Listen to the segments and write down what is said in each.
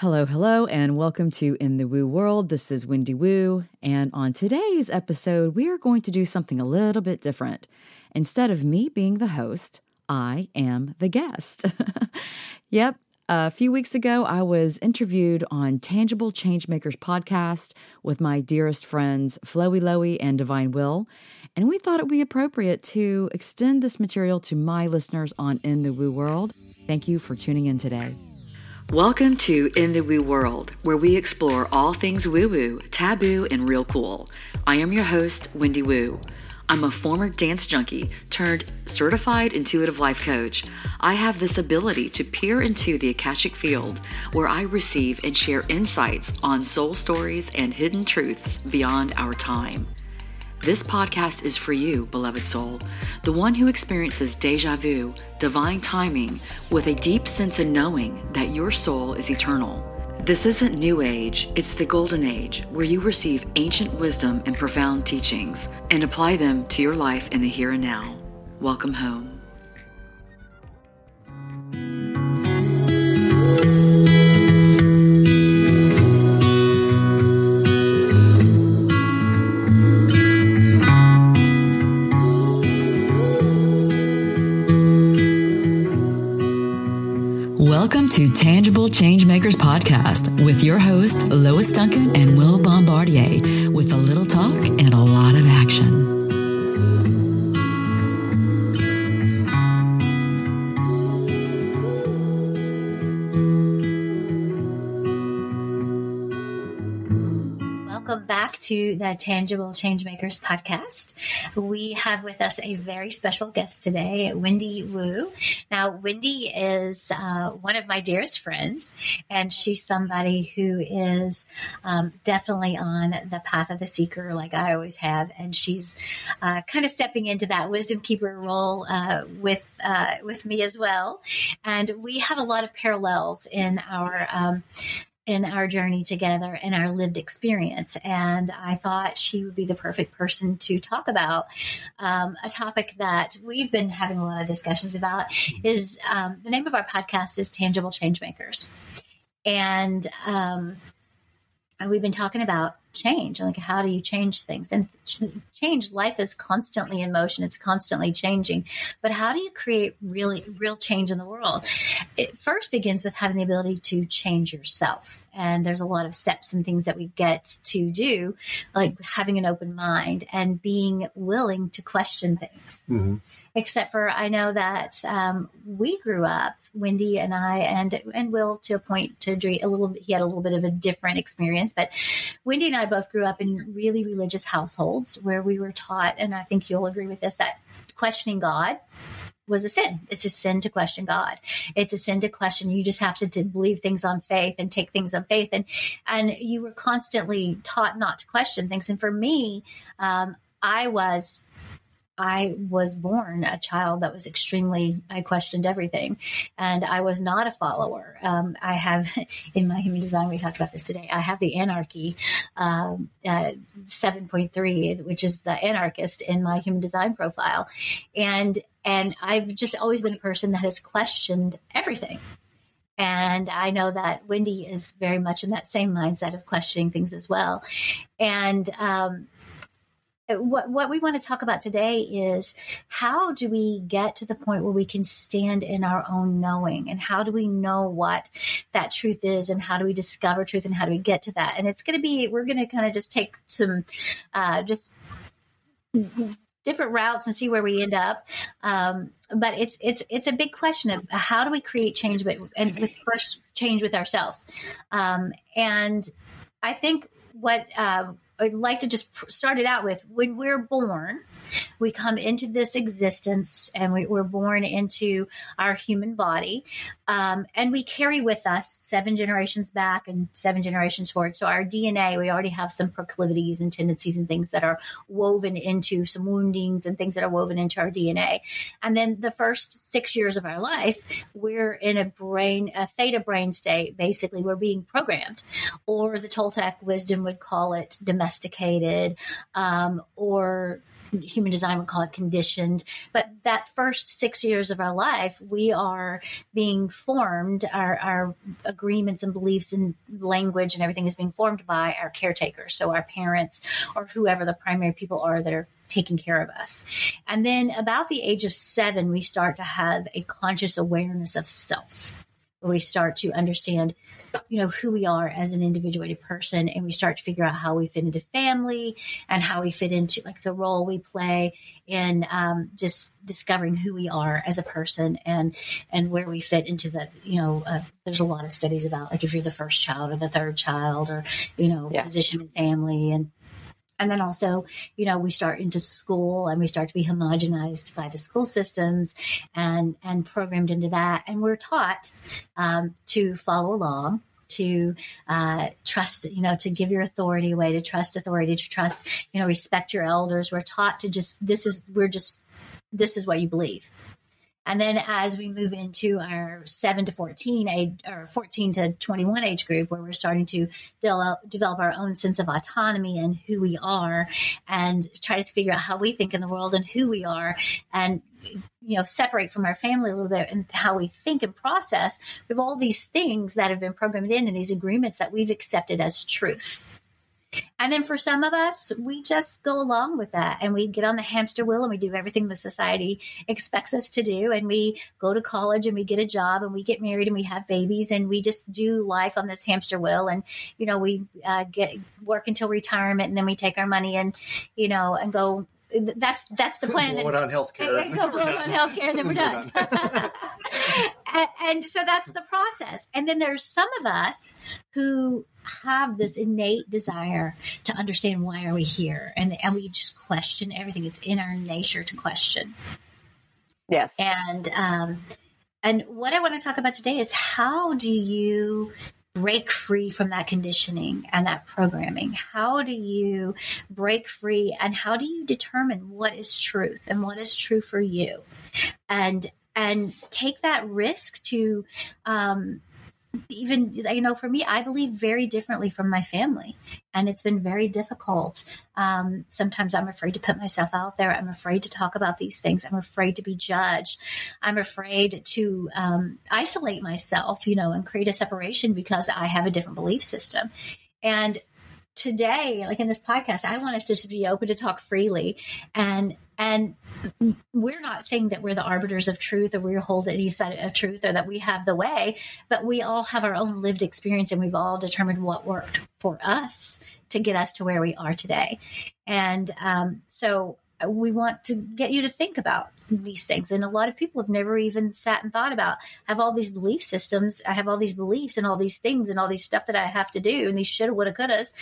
Hello, hello, and welcome to In the Woo World. This is Wendy Woo, and on today's episode, we are going to do something a little bit different. Instead of me being the host, I am the guest. yep, a few weeks ago, I was interviewed on Tangible Changemakers podcast with my dearest friends, Floey Loey and Divine Will, and we thought it would be appropriate to extend this material to my listeners on In the Woo World. Thank you for tuning in today. Welcome to In the Woo World, where we explore all things woo woo, taboo, and real cool. I am your host, Wendy Woo. I'm a former dance junkie turned certified intuitive life coach. I have this ability to peer into the Akashic field where I receive and share insights on soul stories and hidden truths beyond our time. This podcast is for you, beloved soul, the one who experiences deja vu, divine timing, with a deep sense of knowing that your soul is eternal. This isn't New Age, it's the Golden Age, where you receive ancient wisdom and profound teachings and apply them to your life in the here and now. Welcome home. Welcome to Tangible Changemakers Podcast with your host, Lois Duncan and Will Bombardier, with a little talk and a lot of action. Back to the Tangible Changemakers podcast. We have with us a very special guest today, Wendy Woo. Now, Wendy is uh, one of my dearest friends, and she's somebody who is um, definitely on the path of the seeker, like I always have. And she's uh, kind of stepping into that wisdom keeper role uh, with uh, with me as well. And we have a lot of parallels in our um, in our journey together and our lived experience. And I thought she would be the perfect person to talk about um, a topic that we've been having a lot of discussions about. Is um, the name of our podcast is Tangible Changemakers, and um, we've been talking about change like how do you change things and change. Life is constantly in motion. It's constantly changing. But how do you create really real change in the world? It first begins with having the ability to change yourself. And there's a lot of steps and things that we get to do like having an open mind and being willing to question things. Mm-hmm. except for i know that um, we grew up wendy and i and and will to a point to a little he had a little bit of a different experience. But wendy and i both grew up in really religious households where we were taught and i think you'll agree with this that questioning god was a sin. It's a sin to question God. It's a sin to question. You just have to, to believe things on faith and take things on faith. And and you were constantly taught not to question things. And for me, um, I was I was born a child that was extremely, I questioned everything. And I was not a follower. Um, I have, in my human design, we talked about this today, I have the anarchy um, uh, 7.3, which is the anarchist in my human design profile. And and I've just always been a person that has questioned everything. And I know that Wendy is very much in that same mindset of questioning things as well. And um, what, what we want to talk about today is how do we get to the point where we can stand in our own knowing and how do we know what that truth is and how do we discover truth and how do we get to that and it's going to be we're going to kind of just take some uh, just different routes and see where we end up. Um, but it's it's it's a big question of how do we create change, but and with first change with ourselves. Um, and I think what uh, I'd like to just start it out with when we're born we come into this existence and we, are born into our human body. Um, and we carry with us seven generations back and seven generations forward. So our DNA, we already have some proclivities and tendencies and things that are woven into some woundings and things that are woven into our DNA. And then the first six years of our life, we're in a brain, a theta brain state. Basically, we're being programmed, or the Toltec wisdom would call it domesticated, um, or human design would call it conditioned. But that first six years of our life, we are being formed, our, our agreements and beliefs and language and everything is being formed by our caretakers. So our parents or whoever the primary people are that are taking care of us. And then about the age of seven, we start to have a conscious awareness of self. We start to understand you know who we are as an individuated person and we start to figure out how we fit into family and how we fit into like the role we play in um, just discovering who we are as a person and and where we fit into that you know uh, there's a lot of studies about like if you're the first child or the third child or you know yeah. position in family and and then also, you know, we start into school and we start to be homogenized by the school systems and and programmed into that. And we're taught um, to follow along to uh, trust, you know, to give your authority away, to trust authority, to trust, you know, respect your elders. We're taught to just, this is, we're just, this is what you believe. And then as we move into our 7 to 14 age or 14 to 21 age group where we're starting to develop, develop our own sense of autonomy and who we are and try to figure out how we think in the world and who we are and you know separate from our family a little bit and how we think and process we have all these things that have been programmed in and these agreements that we've accepted as truth and then for some of us, we just go along with that and we get on the hamster wheel and we do everything the society expects us to do. And we go to college and we get a job and we get married and we have babies and we just do life on this hamster wheel. And, you know, we uh, get work until retirement and then we take our money and, you know, and go that's that's the plan. Blow it on healthcare. Go blow it on healthcare, and then we're done. and, and, so that's the process. And then there's some of us who have this innate desire to understand why are we here, and and we just question everything. It's in our nature to question. Yes. And um, and what I want to talk about today is how do you break free from that conditioning and that programming? How do you break free and how do you determine what is truth and what is true for you? And and take that risk to um, even you know for me i believe very differently from my family and it's been very difficult. Um, sometimes i'm afraid to put myself out there. I'm afraid to talk about these things. I'm afraid to be judged. I'm afraid to um, isolate myself you know and create a separation because i have a different belief system. And today like in this podcast i want us to just be open to talk freely and and we're not saying that we're the arbiters of truth or we hold any side of truth or that we have the way, but we all have our own lived experience and we've all determined what worked for us to get us to where we are today. And um, so we want to get you to think about these things. And a lot of people have never even sat and thought about, I have all these belief systems, I have all these beliefs and all these things and all these stuff that I have to do and these shoulda, woulda, couldas.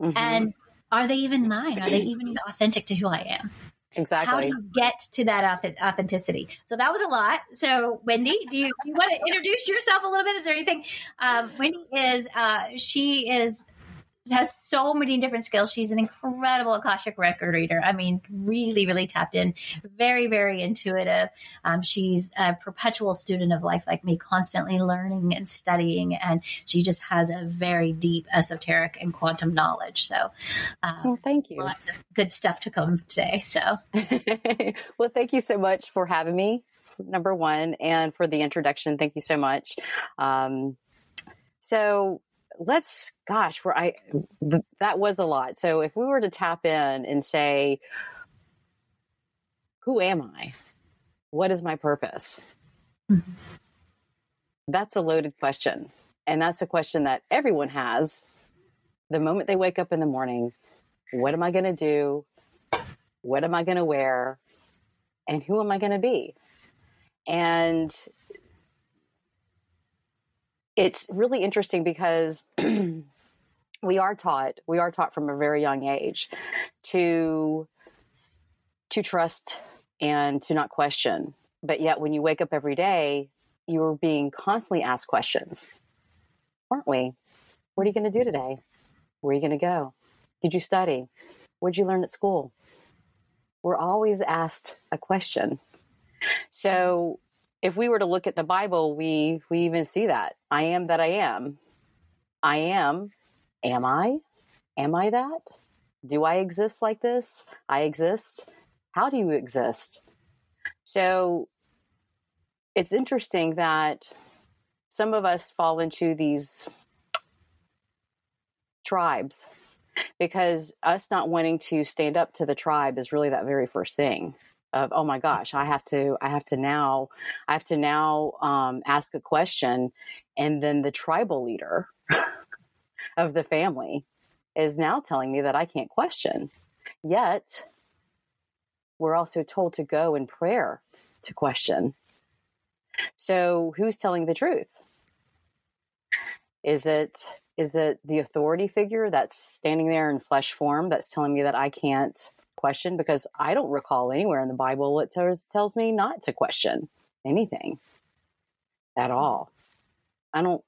Mm-hmm. And are they even mine? Are they even authentic to who I am? Exactly. How do you get to that authenticity? So that was a lot. So Wendy, do you, you want to introduce yourself a little bit? Is there anything? Um, Wendy is uh, she is has so many different skills. She's an incredible Akashic record reader. I mean, really, really tapped in, very, very intuitive. Um, she's a perpetual student of life like me, constantly learning and studying. And she just has a very deep esoteric and quantum knowledge. So, um, well, thank you. Lots of good stuff to come today. So, well, thank you so much for having me, number one, and for the introduction. Thank you so much. Um, so, let's gosh where i that was a lot. So if we were to tap in and say who am i? What is my purpose? Mm-hmm. that's a loaded question and that's a question that everyone has. The moment they wake up in the morning what am i going to do? What am i going to wear? And who am i going to be? And it's really interesting because we are taught we are taught from a very young age to to trust and to not question. But yet when you wake up every day you're being constantly asked questions. Aren't we? What are you going to do today? Where are you going to go? Did you study? What did you learn at school? We're always asked a question. So if we were to look at the Bible, we we even see that. I am that I am. I am. Am I? Am I that? Do I exist like this? I exist. How do you exist? So it's interesting that some of us fall into these tribes because us not wanting to stand up to the tribe is really that very first thing of oh my gosh i have to i have to now i have to now um, ask a question and then the tribal leader of the family is now telling me that i can't question. Yet we're also told to go in prayer to question. So who's telling the truth? Is it is it the authority figure that's standing there in flesh form that's telling me that I can't question? Because I don't recall anywhere in the Bible it tells, tells me not to question anything at hmm. all. I don't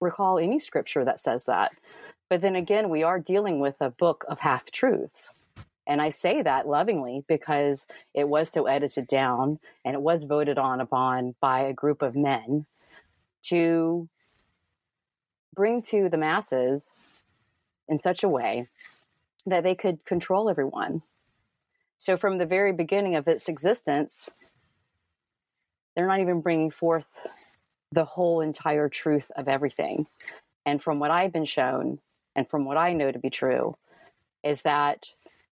recall any scripture that says that. But then again, we are dealing with a book of half truths. And I say that lovingly because it was so edited down and it was voted on upon by a group of men to bring to the masses in such a way that they could control everyone. So, from the very beginning of its existence, they're not even bringing forth the whole entire truth of everything. And from what I've been shown, and from what I know to be true, is that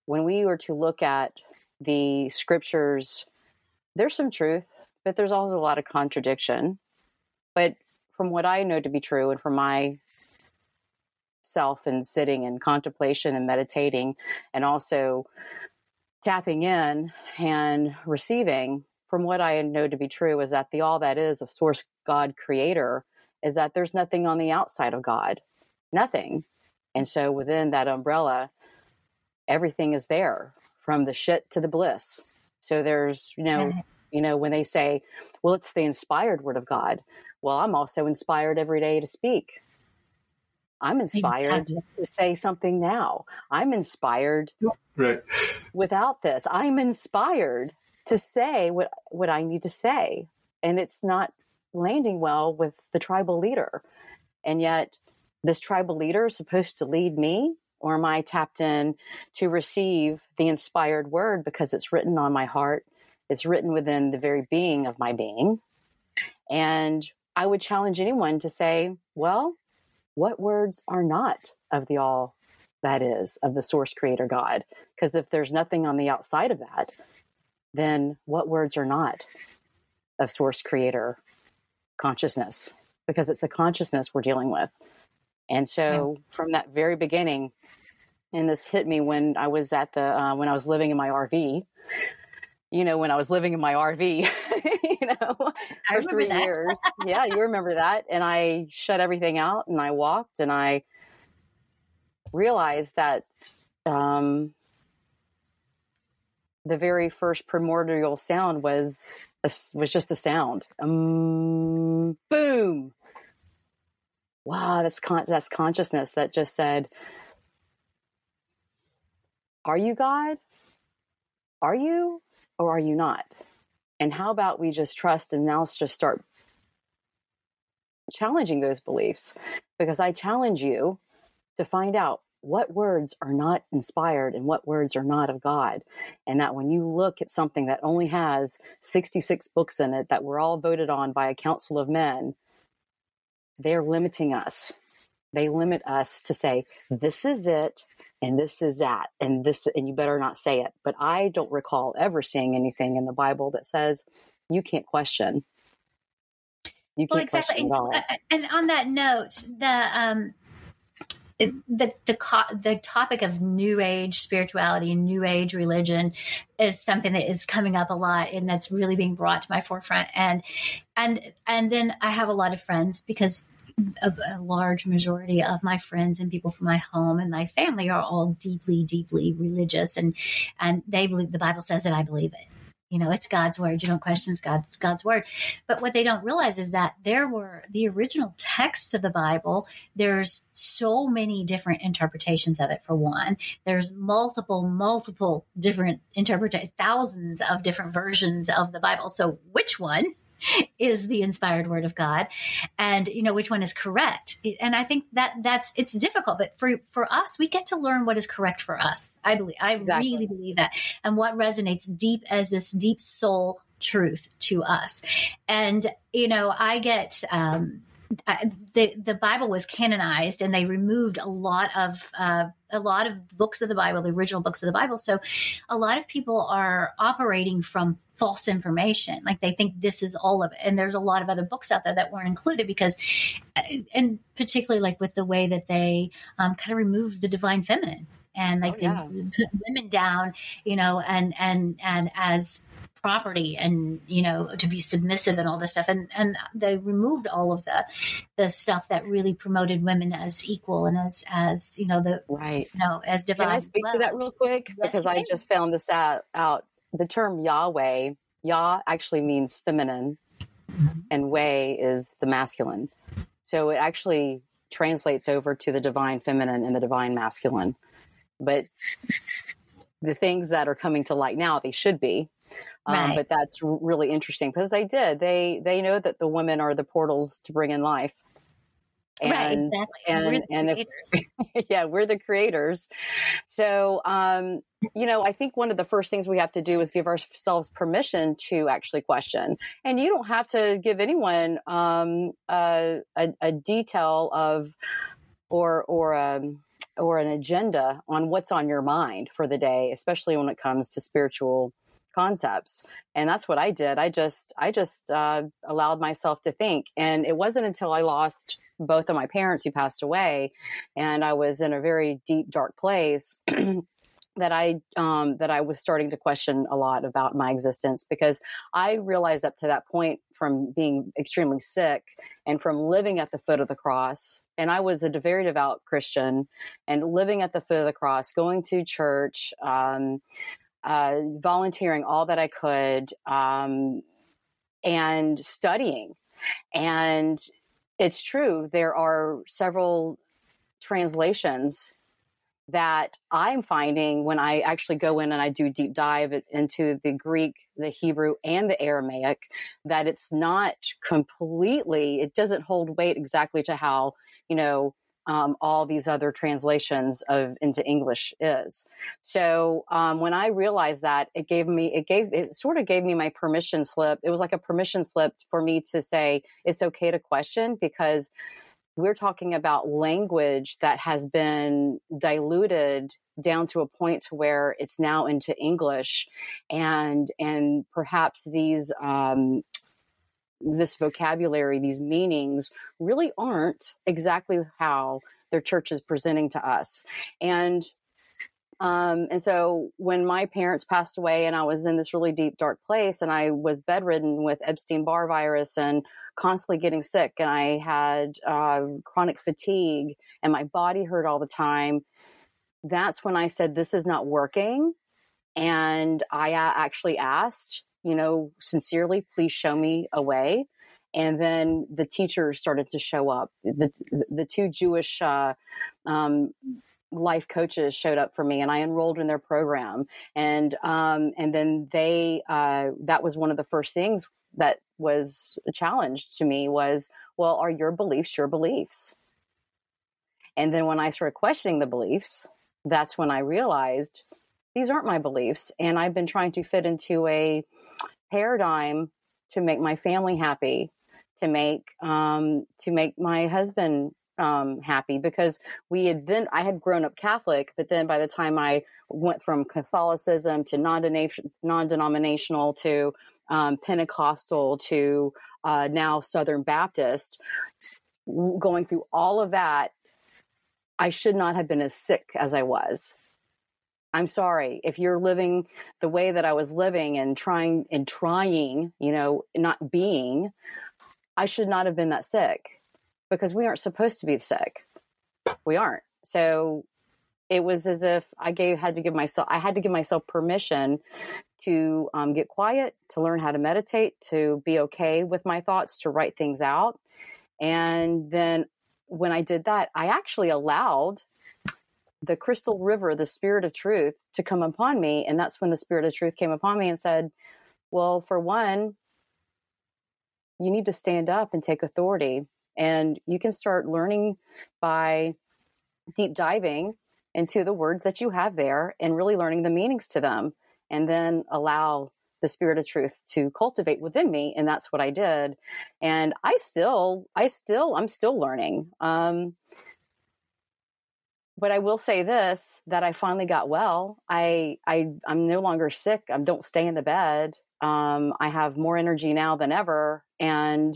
when we were to look at the scriptures, there's some truth, but there's also a lot of contradiction. But from what I know to be true and from my self and sitting and contemplation and meditating and also tapping in and receiving from what I know to be true is that the all that is of source God creator is that there's nothing on the outside of God. Nothing. And so within that umbrella, everything is there from the shit to the bliss. So there's, you know, you know, when they say, well, it's the inspired word of God. Well, I'm also inspired every day to speak. I'm inspired exactly. to say something now. I'm inspired right. without this. I'm inspired to say what what I need to say. And it's not landing well with the tribal leader. And yet this tribal leader is supposed to lead me or am I tapped in to receive the inspired word because it's written on my heart? It's written within the very being of my being. And I would challenge anyone to say, well, what words are not of the all that is, of the source creator God? Because if there's nothing on the outside of that, then what words are not of source creator consciousness? Because it's a consciousness we're dealing with. And so yeah. from that very beginning, and this hit me when I was at the, uh, when I was living in my RV, you know, when I was living in my RV, you know, for three that. years. yeah, you remember that. And I shut everything out and I walked and I realized that um, the very first primordial sound was a, was just a sound. Um, boom. Wow, that's con- that's consciousness that just said, "Are you God? Are you?" Or are you not? And how about we just trust and now let's just start challenging those beliefs? Because I challenge you to find out what words are not inspired and what words are not of God. And that when you look at something that only has 66 books in it that were all voted on by a council of men, they're limiting us they limit us to say this is it and this is that and this and you better not say it but i don't recall ever seeing anything in the bible that says you can't question you can't well, exactly. question at all. And, and on that note the um the the the topic of new age spirituality and new age religion is something that is coming up a lot and that's really being brought to my forefront and and and then I have a lot of friends because a, a, large majority of my friends and people from my home and my family are all deeply, deeply religious, and and they believe the Bible says it. I believe it. You know, it's God's word. You don't question God's God's word. But what they don't realize is that there were the original text of the Bible. There's so many different interpretations of it. For one, there's multiple, multiple different interpretations, thousands of different versions of the Bible. So, which one is the inspired word of God. And you know which one is correct? And I think that that's it's difficult but for for us we get to learn what is correct for us. I believe I exactly. really believe that. And what resonates deep as this deep soul truth to us. And you know I get um the the Bible was canonized, and they removed a lot of uh, a lot of books of the Bible, the original books of the Bible. So, a lot of people are operating from false information, like they think this is all of it. And there's a lot of other books out there that weren't included because, uh, and particularly like with the way that they um, kind of removed the divine feminine and like oh, yeah. they put women down, you know, and and and as property and you know to be submissive and all this stuff. And and they removed all of the the stuff that really promoted women as equal and as as you know the right. you know as divine can i speak to that real quick? Yes, because i just found this out, out the term yahweh yah actually means feminine mm-hmm. and way is the masculine. So it actually translates over to the divine feminine and the divine masculine. But the things that are coming to light now they should be um, right. But that's really interesting because they did. They they know that the women are the portals to bring in life. And, right, exactly. And, and if, yeah, we're the creators. So, um, you know, I think one of the first things we have to do is give ourselves permission to actually question. And you don't have to give anyone um, a, a, a detail of or or um, or an agenda on what's on your mind for the day, especially when it comes to spiritual concepts and that's what i did. I just i just uh, allowed myself to think and it wasn't until i lost both of my parents who passed away and i was in a very deep dark place that I um, that I was starting to question a lot about my existence because I realized up to that point from being extremely sick and from living at the foot of the cross, and I was a very devout Christian and living at the foot of the cross, going to church, um, uh, volunteering all that I could, um, and studying. And it's true, there are several translations that I'm finding when I actually go in and I do deep dive into the Greek, the Hebrew, and the Aramaic, that it's not completely, it doesn't hold weight exactly to how, you know, um, all these other translations of into English is. So um, when I realized that, it gave me it gave it sort of gave me my permission slip. It was like a permission slip for me to say it's okay to question because we're talking about language that has been diluted down to a point to where it's now into English, and and perhaps these um, this vocabulary, these meanings really aren't exactly how their church is presenting to us. And um, and so when my parents passed away and I was in this really deep, dark place and I was bedridden with Epstein Barr virus and constantly getting sick and I had uh, chronic fatigue and my body hurt all the time, that's when I said, This is not working. And I actually asked you know, sincerely, please show me a way. And then the teachers started to show up. The, the two Jewish uh, um, life coaches showed up for me and I enrolled in their program. And, um, and then they, uh, that was one of the first things that was a challenge to me was, well, are your beliefs your beliefs? And then when I started questioning the beliefs, that's when I realized these aren't my beliefs. And I've been trying to fit into a paradigm to make my family happy, to make um, to make my husband um, happy because we had then I had grown up Catholic, but then by the time I went from Catholicism to non denominational to um, Pentecostal to uh, now Southern Baptist, going through all of that, I should not have been as sick as I was. I'm sorry if you're living the way that I was living and trying and trying, you know, not being, I should not have been that sick because we aren't supposed to be sick. We aren't. So it was as if I gave had to give myself I had to give myself permission to um, get quiet, to learn how to meditate, to be okay with my thoughts, to write things out, and then when I did that, I actually allowed the crystal river, the spirit of truth, to come upon me. And that's when the spirit of truth came upon me and said, Well, for one, you need to stand up and take authority. And you can start learning by deep diving into the words that you have there and really learning the meanings to them and then allow the spirit of truth to cultivate within me and that's what i did and i still i still i'm still learning um but i will say this that i finally got well. I i i'm no longer sick. I don't stay in the bed. Um i have more energy now than ever. And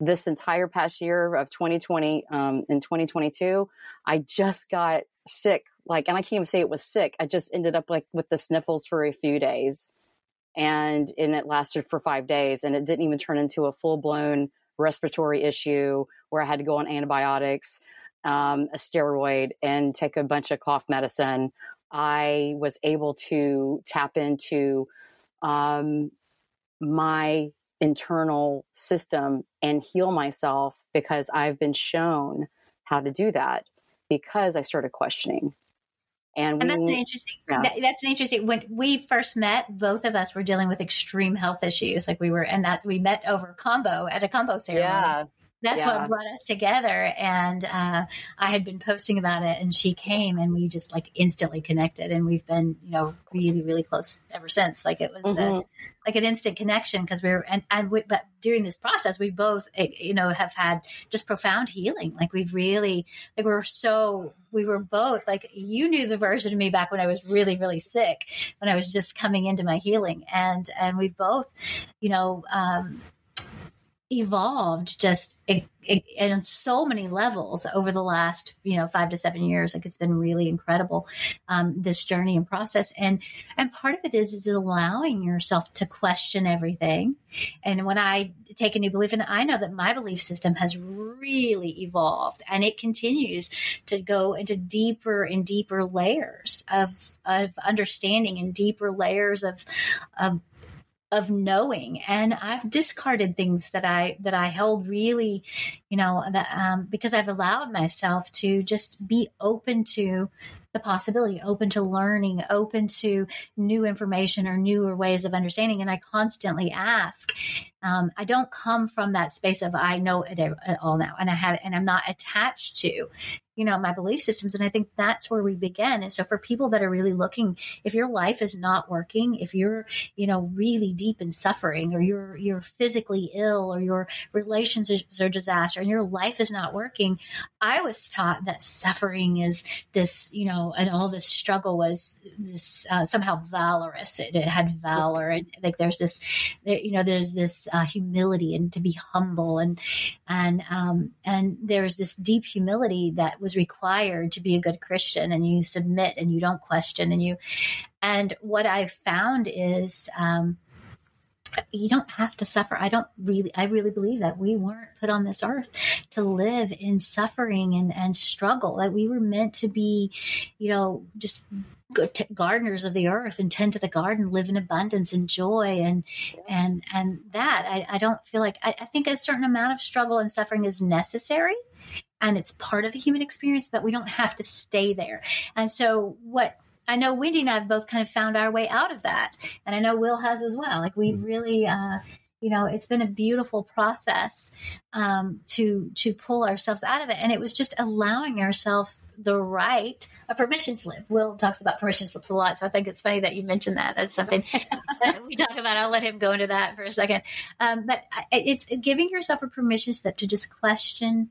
this entire past year of 2020 um in 2022 i just got sick. Like and i can't even say it was sick. I just ended up like with the sniffles for a few days. And and it lasted for five days and it didn't even turn into a full-blown respiratory issue where i had to go on antibiotics um, a steroid and take a bunch of cough medicine i was able to tap into um, my internal system and heal myself because i've been shown how to do that because i started questioning and, and that's an interesting. Yeah. That, that's an interesting. When we first met, both of us were dealing with extreme health issues. Like we were, and that we met over Kambo at a Kambo ceremony. Yeah. That's yeah. what brought us together. And uh, I had been posting about it, and she came, and we just like instantly connected, and we've been, you know, really, really close ever since. Like it was. Mm-hmm like an instant connection because we were and and we, but during this process we both eh, you know have had just profound healing like we've really like we are so we were both like you knew the version of me back when I was really really sick when I was just coming into my healing and and we've both you know um evolved just in so many levels over the last you know five to seven years. Like it's been really incredible um, this journey and process. And and part of it is is allowing yourself to question everything. And when i take a new belief and i know that my belief system has really evolved and it continues to go into deeper and deeper layers of of understanding and deeper layers of of of knowing and i've discarded things that i that i held really you know that um, because i've allowed myself to just be open to the possibility open to learning open to new information or newer ways of understanding and i constantly ask um, i don't come from that space of i know it all now and i have and i'm not attached to you know my belief systems and i think that's where we begin. And so for people that are really looking if your life is not working if you're you know really deep in suffering or you're you're physically ill or your relationships are disaster and your life is not working i was taught that suffering is this you know and all this struggle was this uh, somehow valorous. It, it, had valor and like there's this you know there's this uh, humility and to be humble. And and um and there's this deep humility that was required to be a good Christian and you submit and you don't question and you and what I've found is um, you don't have to suffer. I don't really, I really believe that we weren't put on this earth to live in suffering and, and struggle. That we were meant to be, you know, just good t- gardeners of the earth and tend to the garden, live in abundance and joy and and and that. I, I don't feel like I, I think a certain amount of struggle and suffering is necessary and it's part of the human experience, but we don't have to stay there. And so, what I know Wendy and I have both kind of found our way out of that, and I know Will has as well. Like we mm-hmm. really, uh, you know, it's been a beautiful process um, to to pull ourselves out of it, and it was just allowing ourselves the right a permission slip. Will talks about permission slips a lot, so I think it's funny that you mentioned that. That's something that we talk about. I'll let him go into that for a second, um, but it's giving yourself a permission slip to just question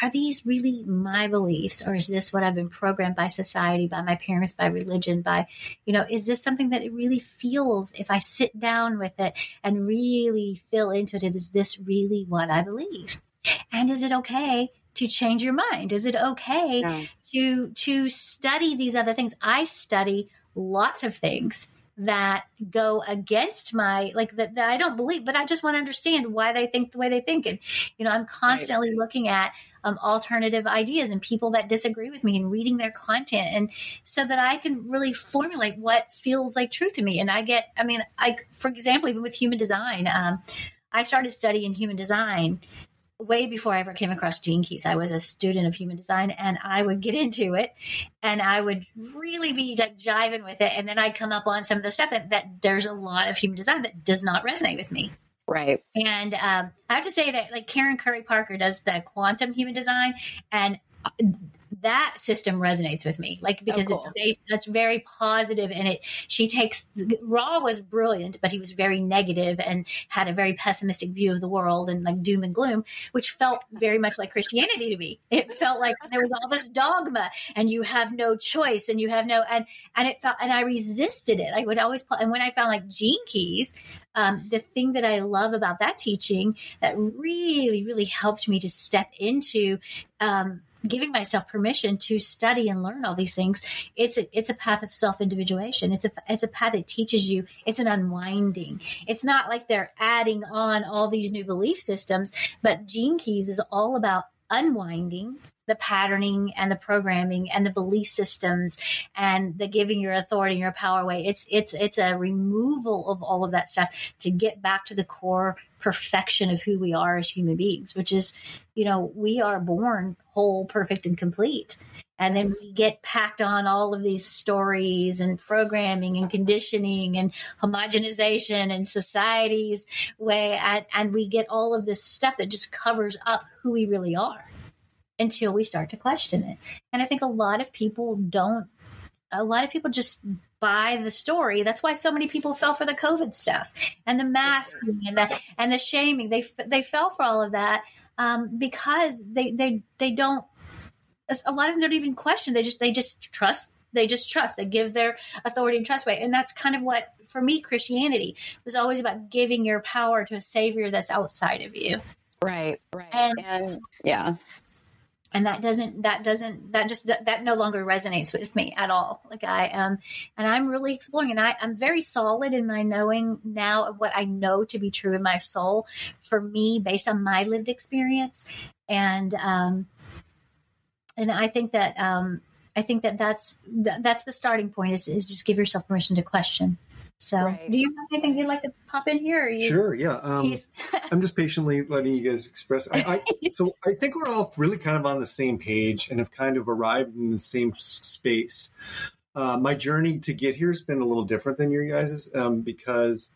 are these really my beliefs or is this what I've been programmed by society, by my parents, by religion, by, you know, is this something that it really feels if I sit down with it and really feel into it? Is this really what I believe? And is it okay to change your mind? Is it okay yeah. to to study these other things? I study lots of things that go against my like that, that I don't believe, but I just want to understand why they think the way they think. And you know, I'm constantly right. looking at um, alternative ideas and people that disagree with me and reading their content, and so that I can really formulate what feels like truth to me. And I get, I mean, I for example, even with human design, um, I started studying human design way before I ever came across Gene Keys. I was a student of human design and I would get into it and I would really be like jiving with it. And then I'd come up on some of the stuff that, that there's a lot of human design that does not resonate with me. Right. And um, I have to say that like Karen Curry Parker does the quantum human design, and that system resonates with me like because oh, cool. it's based it's very positive and it she takes Ra was brilliant but he was very negative and had a very pessimistic view of the world and like doom and gloom which felt very much like christianity to me it felt like there was all this dogma and you have no choice and you have no and and it felt and i resisted it i would always and when i found like gene keys um, the thing that I love about that teaching that really, really helped me to step into um, giving myself permission to study and learn all these things it's a it's a path of self individuation it's a it's a path that teaches you. It's an unwinding. It's not like they're adding on all these new belief systems but gene keys is all about unwinding the patterning and the programming and the belief systems and the giving your authority and your power away. It's it's it's a removal of all of that stuff to get back to the core perfection of who we are as human beings, which is, you know, we are born whole, perfect, and complete. And then we get packed on all of these stories and programming and conditioning and homogenization and society's way. And, and we get all of this stuff that just covers up who we really are until we start to question it. And I think a lot of people don't, a lot of people just buy the story. That's why so many people fell for the COVID stuff and the masking and the, and the shaming. They, they fell for all of that um, because they, they, they don't, a lot of them don't even question. They just, they just trust they just trust they give their authority and trust away and that's kind of what for me christianity was always about giving your power to a savior that's outside of you right right and, and yeah and that doesn't that doesn't that just that no longer resonates with me at all. Like i am and i'm really exploring and I, i'm very solid in my knowing now of what i know to be true in my soul for me based on my lived experience. And um and i think that um i think that that's that's the starting point is, is just give yourself permission to question so, right. do you have anything you'd like to pop in here? You, sure. Yeah. Um, I'm just patiently letting you guys express. I, I, so, I think we're all really kind of on the same page and have kind of arrived in the same space. Uh, my journey to get here has been a little different than your guys's um, because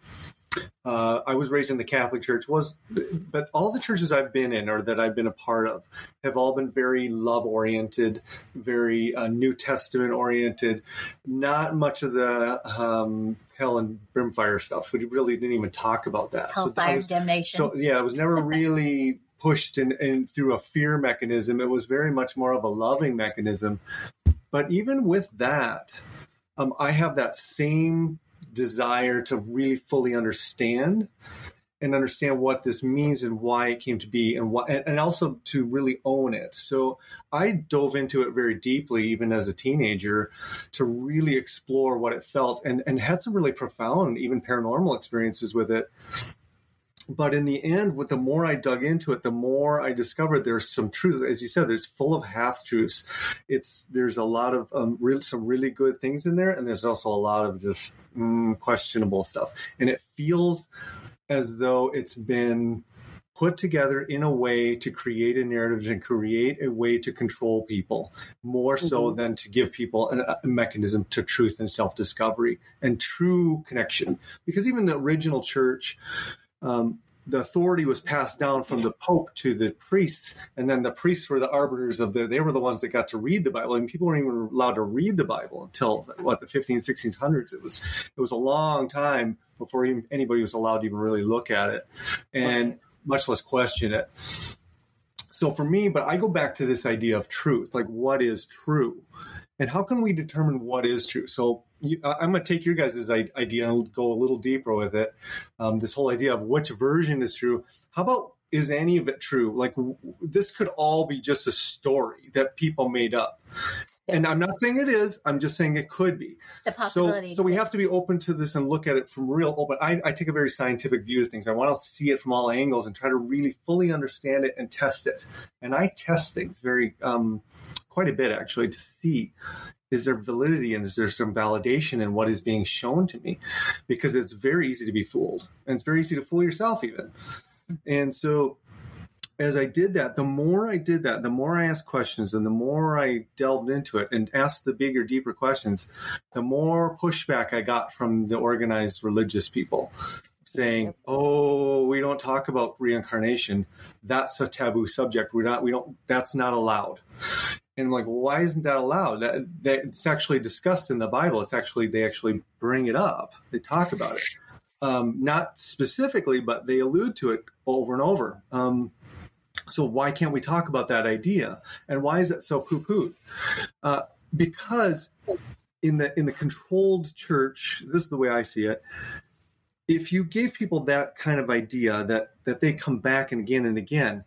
uh, I was raised in the Catholic Church. Was but all the churches I've been in or that I've been a part of have all been very love oriented, very uh, New Testament oriented. Not much of the um, hell and brimfire stuff. We really didn't even talk about that. Hellfire so damnation. So yeah, it was never really pushed in, in through a fear mechanism. It was very much more of a loving mechanism. But even with that, um, I have that same desire to really fully understand and understand what this means and why it came to be and what and also to really own it. So i dove into it very deeply even as a teenager to really explore what it felt and and had some really profound even paranormal experiences with it but in the end with the more i dug into it the more i discovered there's some truth as you said there's full of half truths. It's there's a lot of um, real, some really good things in there and there's also a lot of just mm, questionable stuff. And it feels as though it's been put together in a way to create a narrative and create a way to control people more so mm-hmm. than to give people an, a mechanism to truth and self-discovery and true connection. Because even the original church um, the authority was passed down from the pope to the priests and then the priests were the arbiters of the they were the ones that got to read the bible. And people weren't even allowed to read the bible until what the 15 1600s it was it was a long time before even, anybody was allowed to even really look at it and much less question it. So for me but i go back to this idea of truth like what is true and how can we determine what is true? So you, I'm going to take your guys' idea and go a little deeper with it. Um, this whole idea of which version is true. How about is any of it true? Like w- this could all be just a story that people made up. And I'm not saying it is. I'm just saying it could be. The possibility. So, so we have to be open to this and look at it from real open. I, I take a very scientific view to things. I want to see it from all angles and try to really fully understand it and test it. And I test things very um, quite a bit actually to see is there validity and is there some validation in what is being shown to me because it's very easy to be fooled and it's very easy to fool yourself even and so as i did that the more i did that the more i asked questions and the more i delved into it and asked the bigger deeper questions the more pushback i got from the organized religious people saying, "Oh, we don't talk about reincarnation. That's a taboo subject. We're not. We don't. That's not allowed." And I'm like, well, why isn't that allowed? That, that it's actually discussed in the Bible. It's actually they actually bring it up. They talk about it, um, not specifically, but they allude to it over and over. Um, so why can't we talk about that idea? And why is it so poo-pooed? Uh, because in the in the controlled church, this is the way I see it. If you gave people that kind of idea that that they come back and again and again,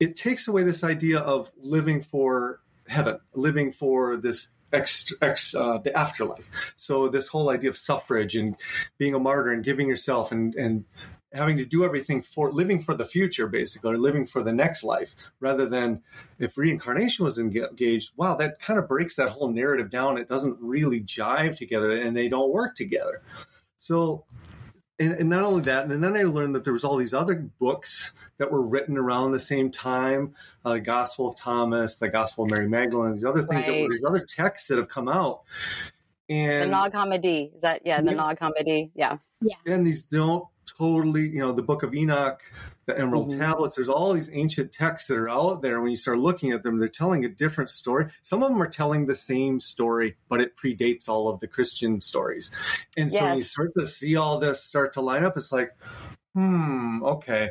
it takes away this idea of living for heaven, living for this Ex, ex, uh, the afterlife. So this whole idea of suffrage and being a martyr and giving yourself and and having to do everything for living for the future, basically, or living for the next life, rather than if reincarnation was engaged. Wow, that kind of breaks that whole narrative down. It doesn't really jive together, and they don't work together. So, and, and not only that, and then I learned that there was all these other books that were written around the same time, uh, the Gospel of Thomas, the Gospel of Mary Magdalene, these other things, right. that were, these other texts that have come out. And the Nag Hammadi, is that yeah, the Nag Hammadi, yeah. Yeah. And these don't totally, you know, the book of Enoch, the Emerald mm-hmm. Tablets, there's all these ancient texts that are out there. When you start looking at them, they're telling a different story. Some of them are telling the same story, but it predates all of the Christian stories. And yes. so when you start to see all this start to line up, it's like, hmm, okay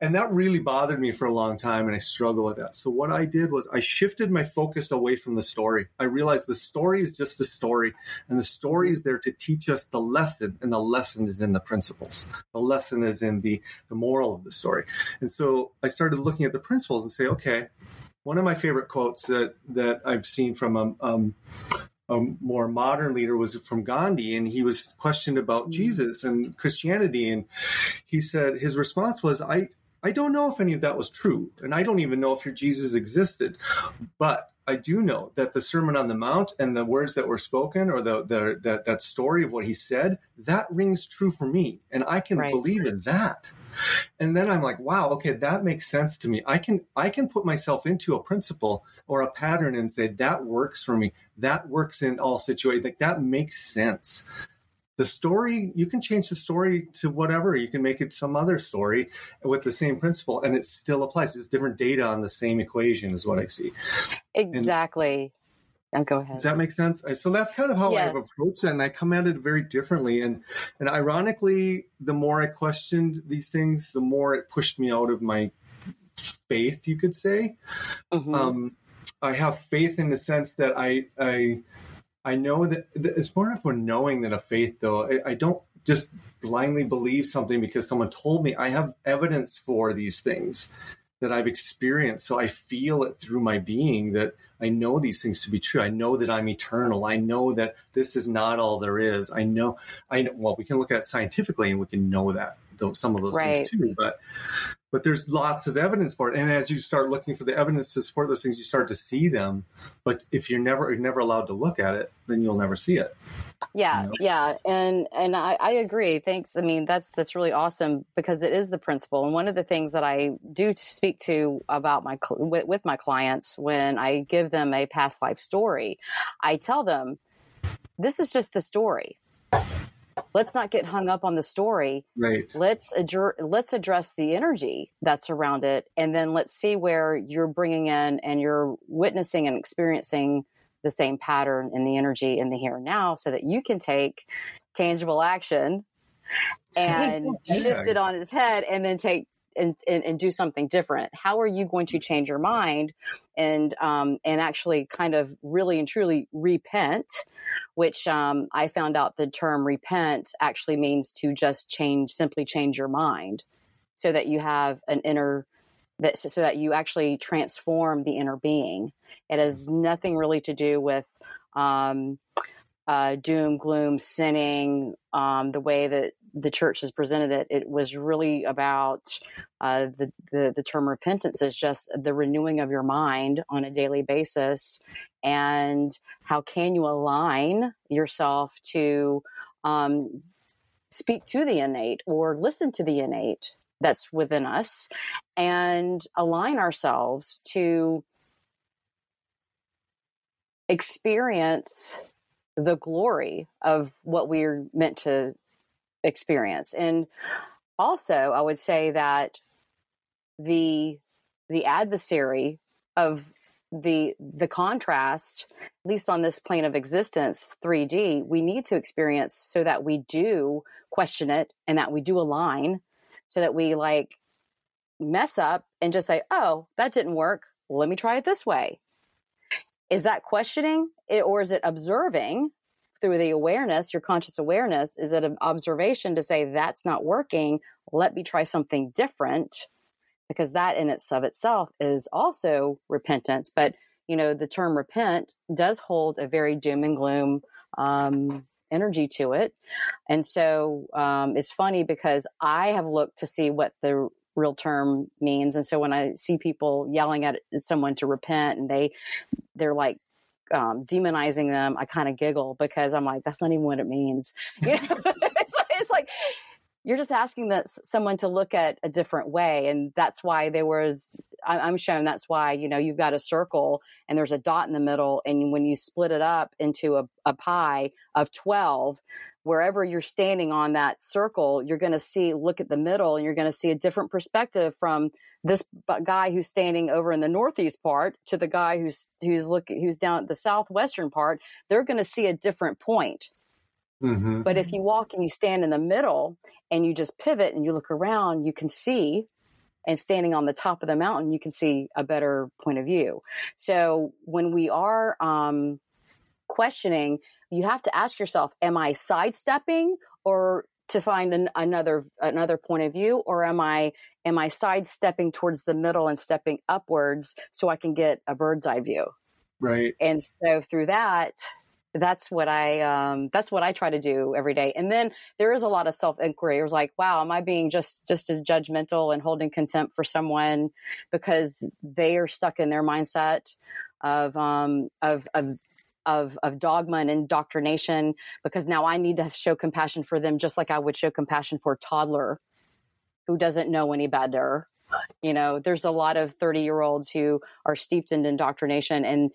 and that really bothered me for a long time and i struggle with that. So what i did was i shifted my focus away from the story. I realized the story is just a story and the story is there to teach us the lesson and the lesson is in the principles. The lesson is in the the moral of the story. And so i started looking at the principles and say okay one of my favorite quotes that that i've seen from a, um, a more modern leader was from Gandhi, and he was questioned about mm. Jesus and Christianity, and he said his response was, "I I don't know if any of that was true, and I don't even know if your Jesus existed, but I do know that the Sermon on the Mount and the words that were spoken, or the, the that that story of what he said, that rings true for me, and I can right. believe in that. And then I'm like, wow, okay, that makes sense to me. I can I can put myself into a principle or a pattern and say that works for me. That works in all situations. Like that makes sense the story you can change the story to whatever you can make it some other story with the same principle and it still applies. It's different data on the same equation is what i see. Exactly. And, go ahead. Does that make sense? So that's kind of how yes. i've approached it and i come at it very differently and and ironically the more i questioned these things the more it pushed me out of my faith you could say. Mm-hmm. um, i have faith in the sense that i i I know that, it's more of a knowing than a faith, though. I, I don't just blindly believe something because someone told me. I have evidence for these things that I've experienced. So I feel it through my being that I know these things to be true. I know that I'm eternal. I know that this is not all there is. I know, I know, well, we can look at it scientifically and we can know that some of those right. things too. But but there's lots of evidence for it, and as you start looking for the evidence to support those things, you start to see them. But if you're never you're never allowed to look at it, then you'll never see it. Yeah, you know? yeah, and and I, I agree. Thanks. I mean, that's that's really awesome because it is the principle. And one of the things that I do speak to about my with, with my clients when I give them a past life story, I tell them this is just a story let's not get hung up on the story. Right. Let's let's address the energy that's around it, and then let's see where you're bringing in and you're witnessing and experiencing the same pattern in the energy in the here and now, so that you can take tangible action and shift it on its head, and then take and, and, and, do something different? How are you going to change your mind and um, and actually kind of really and truly repent? Which um, I found out the term repent actually means to just change, simply change your mind, so that you have an inner that so that you actually transform the inner being. It has nothing really to do with um, uh, doom, gloom, sinning, um, the way that the church has presented it, it was really about uh, the, the, the term repentance is just the renewing of your mind on a daily basis, and how can you align yourself to um, speak to the innate or listen to the innate that's within us, and align ourselves to experience the glory of what we're meant to experience. And also, I would say that the the adversary of the the contrast at least on this plane of existence 3d we need to experience so that we do question it and that we do align so that we like mess up and just say oh that didn't work. Let me try it this way. Is that questioning it, or is it observing through the awareness your conscious awareness is it an observation to say that's not working. Let me try something different because that in its of itself is also repentance. But you know, the term repent does hold a very doom and gloom um, energy to it, and so um, it's funny because I have looked to see what the real term means, and so when I see people yelling at someone to repent, and they they're like um, demonizing them, I kind of giggle because I'm like, that's not even what it means. You know? it's, it's like you're just asking that someone to look at a different way and that's why there was i'm shown that's why you know you've got a circle and there's a dot in the middle and when you split it up into a, a pie of 12 wherever you're standing on that circle you're going to see look at the middle and you're going to see a different perspective from this guy who's standing over in the northeast part to the guy who's who's looking who's down at the southwestern part. They're going to see a different point Mm-hmm. But if you walk and you stand in the middle and you just pivot and you look around, you can see, and standing on the top of the mountain, you can see a better point of view. So when we are um, questioning, you have to ask yourself, am I sidestepping or to find an, another another point of view or am i am i sidestepping towards the middle and stepping upwards so i can get a bird's eye view right and so through that that's what I um, that's what I try to do every day. And then there is a lot of self inquiry. It was like, wow, am I being just just as judgmental and holding contempt for someone because they are stuck in their mindset of um, of of of, of dogma and indoctrination because now I need to show compassion for them just like I would show compassion for a toddler who doesn't know any better. You know, there's a lot of 30 year olds who are steeped in indoctrination and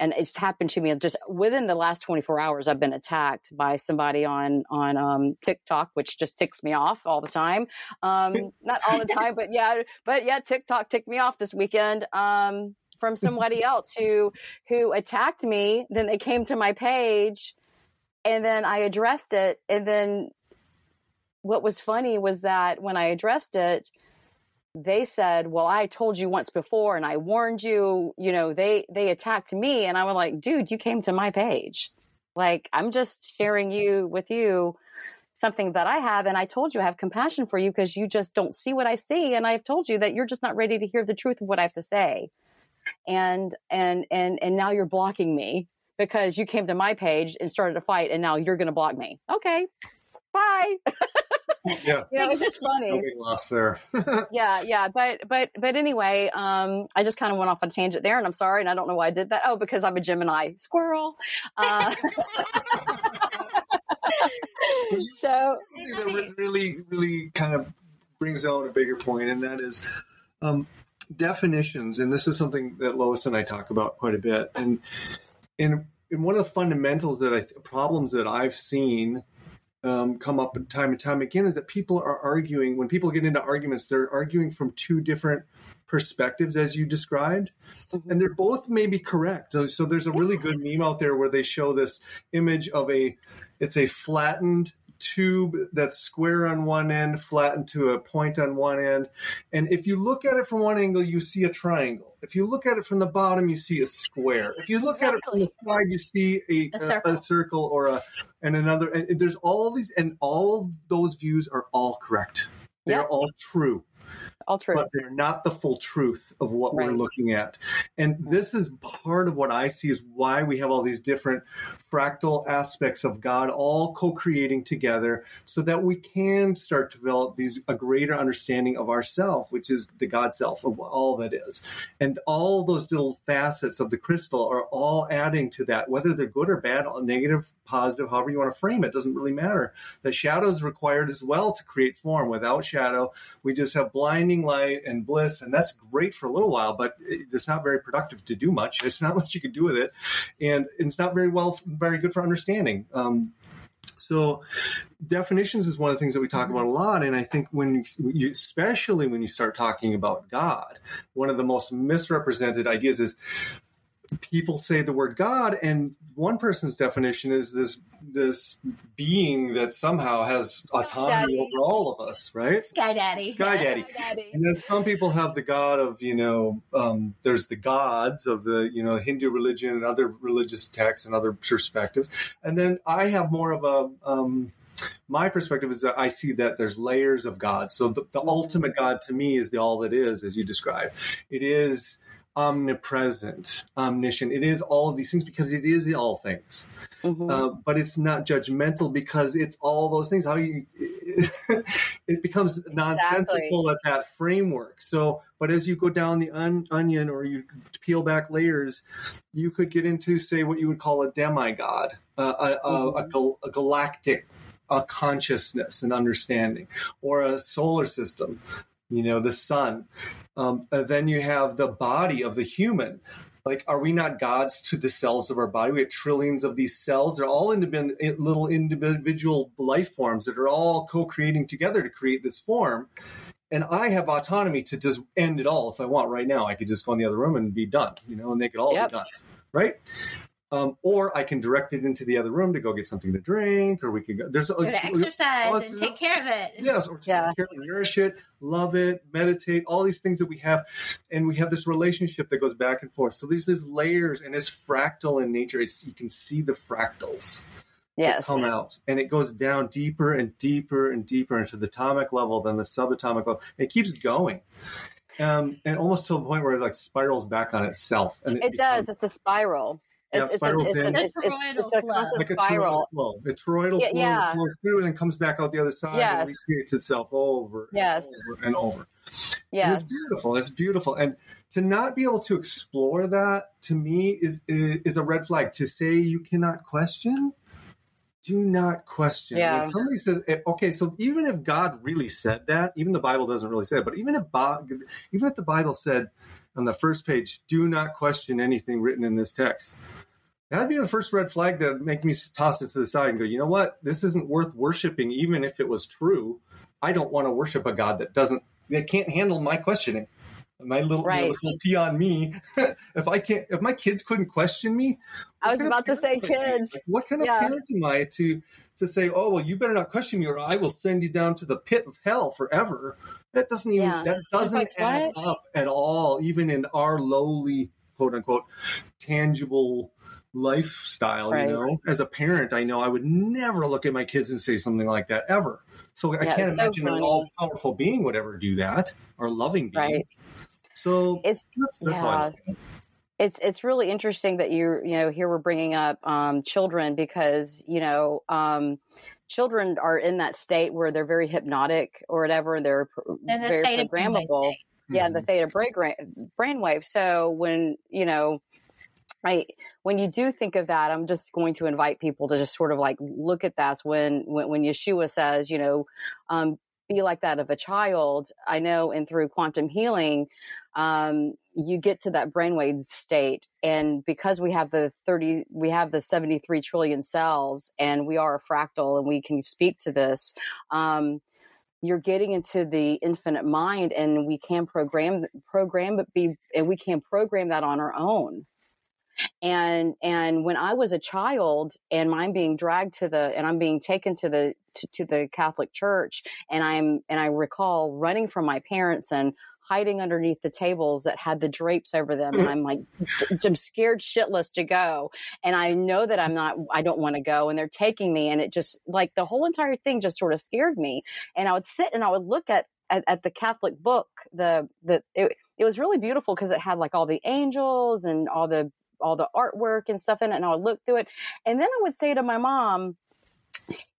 and it's happened to me just within the last 24 hours i've been attacked by somebody on on um, tiktok which just ticks me off all the time. Um, not all the time but yeah but yeah tiktok ticked me off this weekend um, from somebody else who who attacked me. Then they came to my page and then i addressed it and then what was funny was that when i addressed it they said, "Well, I told you once before and I warned you, you know, they they attacked me." And I was like, "Dude, you came to my page. Like, I'm just sharing you with you something that I have and I told you I have compassion for you because you just don't see what I see and I've told you that you're just not ready to hear the truth of what I have to say." And and and and now you're blocking me because you came to my page and started a fight and now you're going to block me. Okay. Bye. yeah, yeah, it's just funny. lost there. yeah, yeah, but but but anyway, um, I just kind of went off on a tangent there, and I'm sorry, and I don't know why I did that. Oh, because I'm a Gemini squirrel. Uh, so that really, really kind of brings out a bigger point, and that is um, definitions. And this is something that Lois and I talk about quite a bit. And and, and one of the fundamentals that I problems that I've seen um, come up time and time again is that people are arguing when people get into arguments they're arguing from two different perspectives as you described. Mm-hmm. and they're both maybe correct. So, so there's a really good meme out there where they show this image of a it's a flattened tube that's square on one end, flattened to a point on one end. And if you look at it from one angle, you see a triangle. If you look at it from the bottom, you see a square. If you look exactly. at it from the side, you see a, a, circle. a, a circle. or a and another. And there's all these, and all those views are all correct. They're yep. all true all true. But they're not the full truth of what right. we're looking at. And this is part of what I see is why we have all these different fractal aspects of God all co-creating together so that we can start to develop these a greater understanding of ourself, which is the God self of all that is. And all those little facets of the crystal are all adding to that, whether they're good or bad, negative, positive, however you want to frame it, doesn't really matter. The shadow is required as well to create form. Without shadow, we just have blinding light and bliss, and that's great for a little while, but it's not very productive to do much. It's not much you can do with it, and it's not very well, very good for understanding. Um, So, definitions is one of the things that we talk about a lot. And I think when you, especially when you start talking about God, one of the most misrepresented ideas is people say the word God, and one person's definition is this this being that somehow has autonomy over all of us, right? Sky Daddy. Sky Daddy. Daddy. And then some people have the God of, you know, um, there's the gods of the, you know, Hindu religion and other religious texts and other perspectives. And then I have more of a, um, my perspective is that I see that there's layers of God. So the, the ultimate God to me is the all that is, as you describe. It is omnipresent, omniscient. It is all of these things because it is all things. Mm-hmm. Uh, but it's not judgmental because it's all those things. How you it becomes nonsensical exactly. at that framework. So, but as you go down the on, onion or you peel back layers, you could get into say what you would call a demigod, uh, a, mm-hmm. a, a, a galactic a consciousness and understanding, or a solar system, you know, the sun. Um, then you have the body of the human. Like, are we not gods to the cells of our body? We have trillions of these cells. They're all independent, little individual life forms that are all co creating together to create this form. And I have autonomy to just end it all if I want right now. I could just go in the other room and be done, you know, and they could all yep. be done. Right. Um, or I can direct it into the other room to go get something to drink, or we can go. There's go to exercise and take care of it. Yes, or yeah. take care of it, nourish it, love it, meditate, all these things that we have, and we have this relationship that goes back and forth. So there's these layers, and it's fractal in nature. It's you can see the fractals. Yes. come out, and it goes down deeper and deeper and deeper into the atomic level, then the subatomic level. It keeps going. Um, and almost to the point where it like spirals back on itself. And it, it becomes, does. It's a spiral. Yeah, it's, spirals it's, in. It's, it's, a constant like spiral. A flow. A toroidal yeah, flow yeah. flows through and then comes back out the other side yes. and recreates itself over yes. and over and over. Yeah. It's beautiful. It's beautiful. And to not be able to explore that to me is, is a red flag. To say you cannot question, do not question. Yeah. When somebody says, eh, okay, so even if God really said that, even the Bible doesn't really say it, but even if even if the Bible said on the first page, do not question anything written in this text. That'd be the first red flag that would make me toss it to the side and go, you know what? This isn't worth worshiping, even if it was true. I don't want to worship a God that doesn't, that can't handle my questioning. My little, right. you know, little pee on me. if I can't, if my kids couldn't question me, I was about to say kids. Like, what kind of yeah. parent am I to to say, oh well, you better not question me, or I will send you down to the pit of hell forever? That doesn't even yeah. that doesn't like, add what? up at all, even in our lowly quote unquote tangible lifestyle. Right. You know, as a parent, I know I would never look at my kids and say something like that ever. So I can't imagine so an all powerful being would ever do that or loving being. Right. So it's that's, that's yeah. It's it's really interesting that you you know here we're bringing up um, children because you know um, children are in that state where they're very hypnotic or whatever. They're and very programmable. Yeah, mm-hmm. the theta brain brainwave. So when you know, I when you do think of that, I'm just going to invite people to just sort of like look at that. When when, when Yeshua says, you know, um, be like that of a child. I know, and through quantum healing, um, you get to that brainwave state and because we have the 30 we have the 73 trillion cells and we are a fractal and we can speak to this um, you're getting into the infinite mind and we can program program but be and we can program that on our own and and when i was a child and i'm being dragged to the and i'm being taken to the to, to the catholic church and i'm and i recall running from my parents and hiding underneath the tables that had the drapes over them. And mm-hmm. I'm like, I'm scared shitless to go. And I know that I'm not, I don't want to go. And they're taking me. And it just like the whole entire thing just sort of scared me. And I would sit and I would look at, at, at the Catholic book, the, the, it, it was really beautiful because it had like all the angels and all the, all the artwork and stuff in it. And I would look through it. And then I would say to my mom,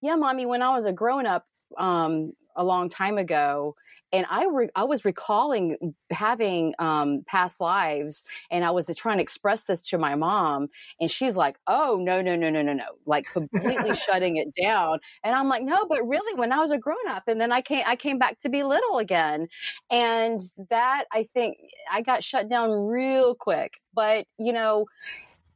yeah, mommy, when I was a grown up, um, a long time ago, and I re- I was recalling having um, past lives, and I was trying to express this to my mom, and she's like, "Oh no no no no no no!" Like completely shutting it down, and I'm like, "No, but really, when I was a grown up, and then I came I came back to be little again, and that I think I got shut down real quick, but you know."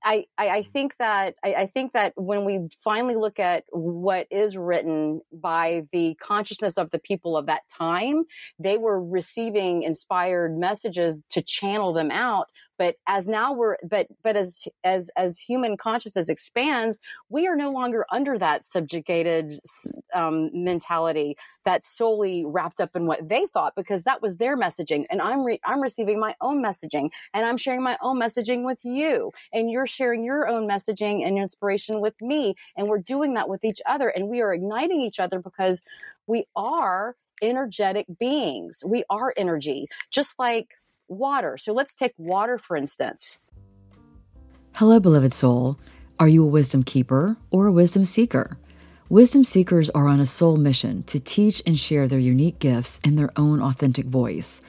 I, I, think that I, I think that when we finally look at what is written by the consciousness of the people of that time, they were receiving inspired messages to channel them out but as now we're but but as as as human consciousness expands we are no longer under that subjugated um, mentality that's solely wrapped up in what they thought because that was their messaging. And i'm re- i'm receiving my own messaging and i'm sharing my own messaging with you. And you're sharing your own messaging and inspiration with me. And we're doing that with each other and we are igniting each other because we are energetic beings. We are energy. Just like water. So let's take water, for instance. Hello, beloved soul. Are you a wisdom keeper or a wisdom seeker? Wisdom seekers are on a soul mission to teach and share their unique gifts in their own authentic voice,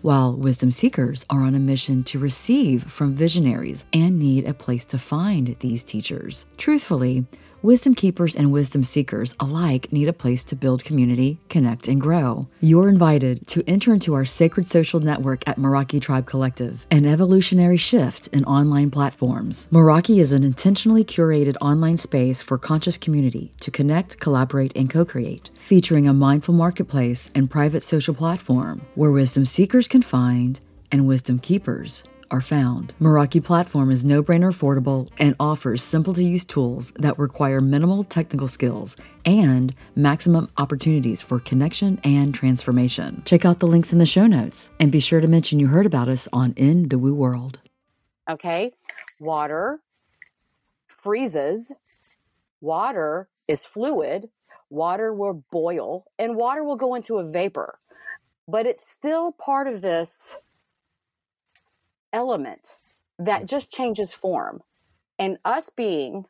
while wisdom seekers are on a mission to receive from visionaries and need a place to find these teachers. Truthfully, Wisdom keepers and wisdom seekers alike need a place to build community, connect, and grow. You're invited to enter into our sacred social network at Meraki Tribe Collective, an evolutionary shift in online platforms. Meraki is an intentionally curated online space for conscious community to connect, collaborate, and co create, featuring a mindful marketplace and private social platform where wisdom seekers can find and wisdom keepers are found. Meraki platform is no-brainer affordable and offers simple to use tools that require minimal technical skills and maximum opportunities for connection and transformation. Check out the links in the show notes and be sure to mention you heard about us on In the Woo World. Okay. Water freezes. Water is fluid. Water will boil and water will go into a vapor. But it's still part of this element that mm. just changes form. And us being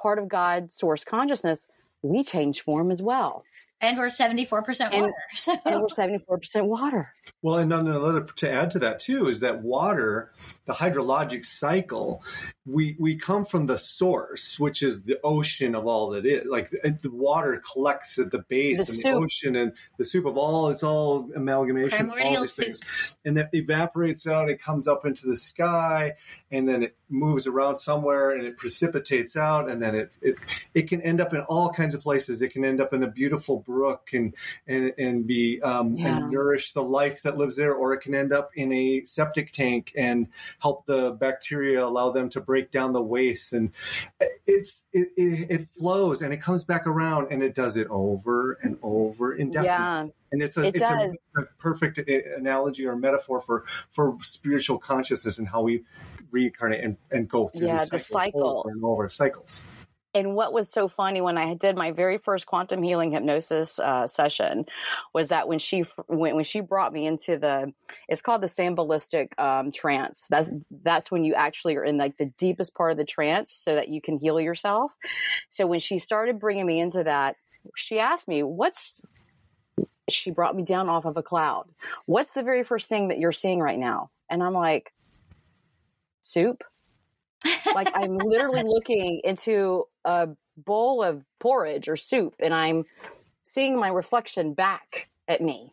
part of God's source consciousness, we change form as well. And we're 74% water. So. and we're 74% water. Well, and another to add to that too is that water, the hydrologic cycle, we we come from the source, which is the ocean of all that is. Like the, the water collects at the base the and soup. the ocean and the soup of all. It's all amalgamation. Primordial soup. Things. And that evaporates out. It comes up into the sky, and then it moves around somewhere, and it precipitates out, and then it it it can end up in all kinds of places. It can end up in a beautiful brook and and and be um, yeah. and nourish the life that lives there, or it can end up in a septic tank and help the bacteria allow them to break down the waste. And it's it, it, it flows and it comes back around and it does it over and over indefinitely. Yeah. And it's a it it's a, a, perfect analogy or metaphor for for spiritual consciousness and how we reincarnate and, and go through yeah, the cycle over and over cycles and what was so funny when I did my very first quantum healing hypnosis uh, session was that when she when, when she brought me into the it's called the somnambulistic um, trance. That's that's when you actually are in like the deepest part of the trance, so that you can heal yourself. So when she started bringing me into that, she asked me, "What's?" She brought me down off of a cloud. What's the very first thing that you're seeing right now? And I'm like, soup like I'm literally looking into a bowl of porridge or soup and I'm seeing my reflection back at me.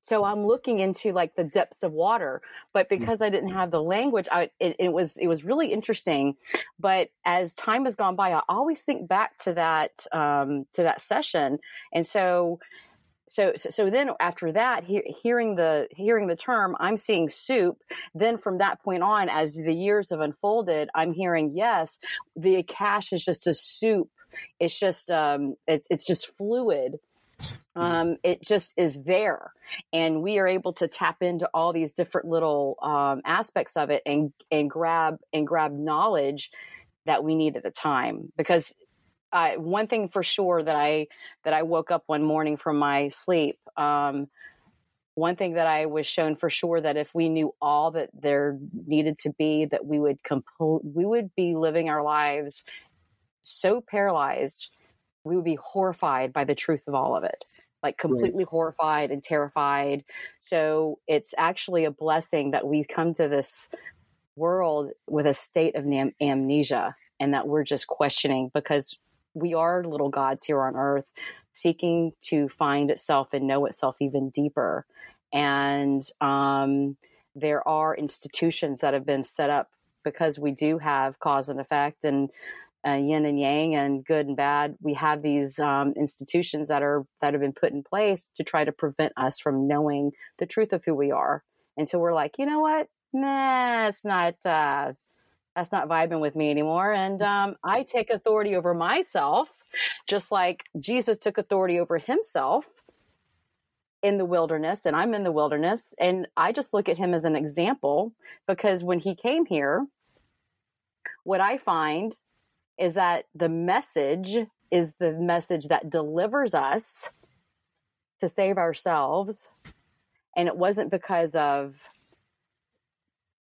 So I'm looking into like the depths of water, but hmm. because I didn't have the language, I, it, it, was it was really interesting. But as time has gone by, I always think back to that um, to that session, and so so so then after that he, hearing the hearing the term i'm seeing soup. Then from that point on as the years have unfolded i'm hearing yes the Akash is just a soup. It's just um it's it's just fluid. Um, it just is there. And we are able to tap into all these different little um, aspects of it and and grab and grab knowledge that we need at the time. Because uh, one thing for sure that I that I woke up one morning from my sleep. Um, one thing that I was shown for sure that if we knew all that there needed to be, that we would compl- we would be living our lives so paralyzed, we would be horrified by the truth of all of it, like completely right. horrified and terrified. So it's actually a blessing that we come to this world with a state of am- amnesia and that we're just questioning because we are little gods here on earth seeking to find itself and know itself even deeper. And um, there are institutions that have been set up because we do have cause and effect and uh, yin and yang and good and bad. We have these um, institutions that are that have been put in place to try to prevent us from knowing the truth of who we are. And so we're like, you know what? Nah, it's not. Uh, that's not vibing with me anymore. And um, I take authority over myself, just like Jesus took authority over himself in the wilderness, and I'm in the wilderness. And I just look at him as an example because when he came here, what I find is that the message is the message that delivers us to save ourselves. And it wasn't because of,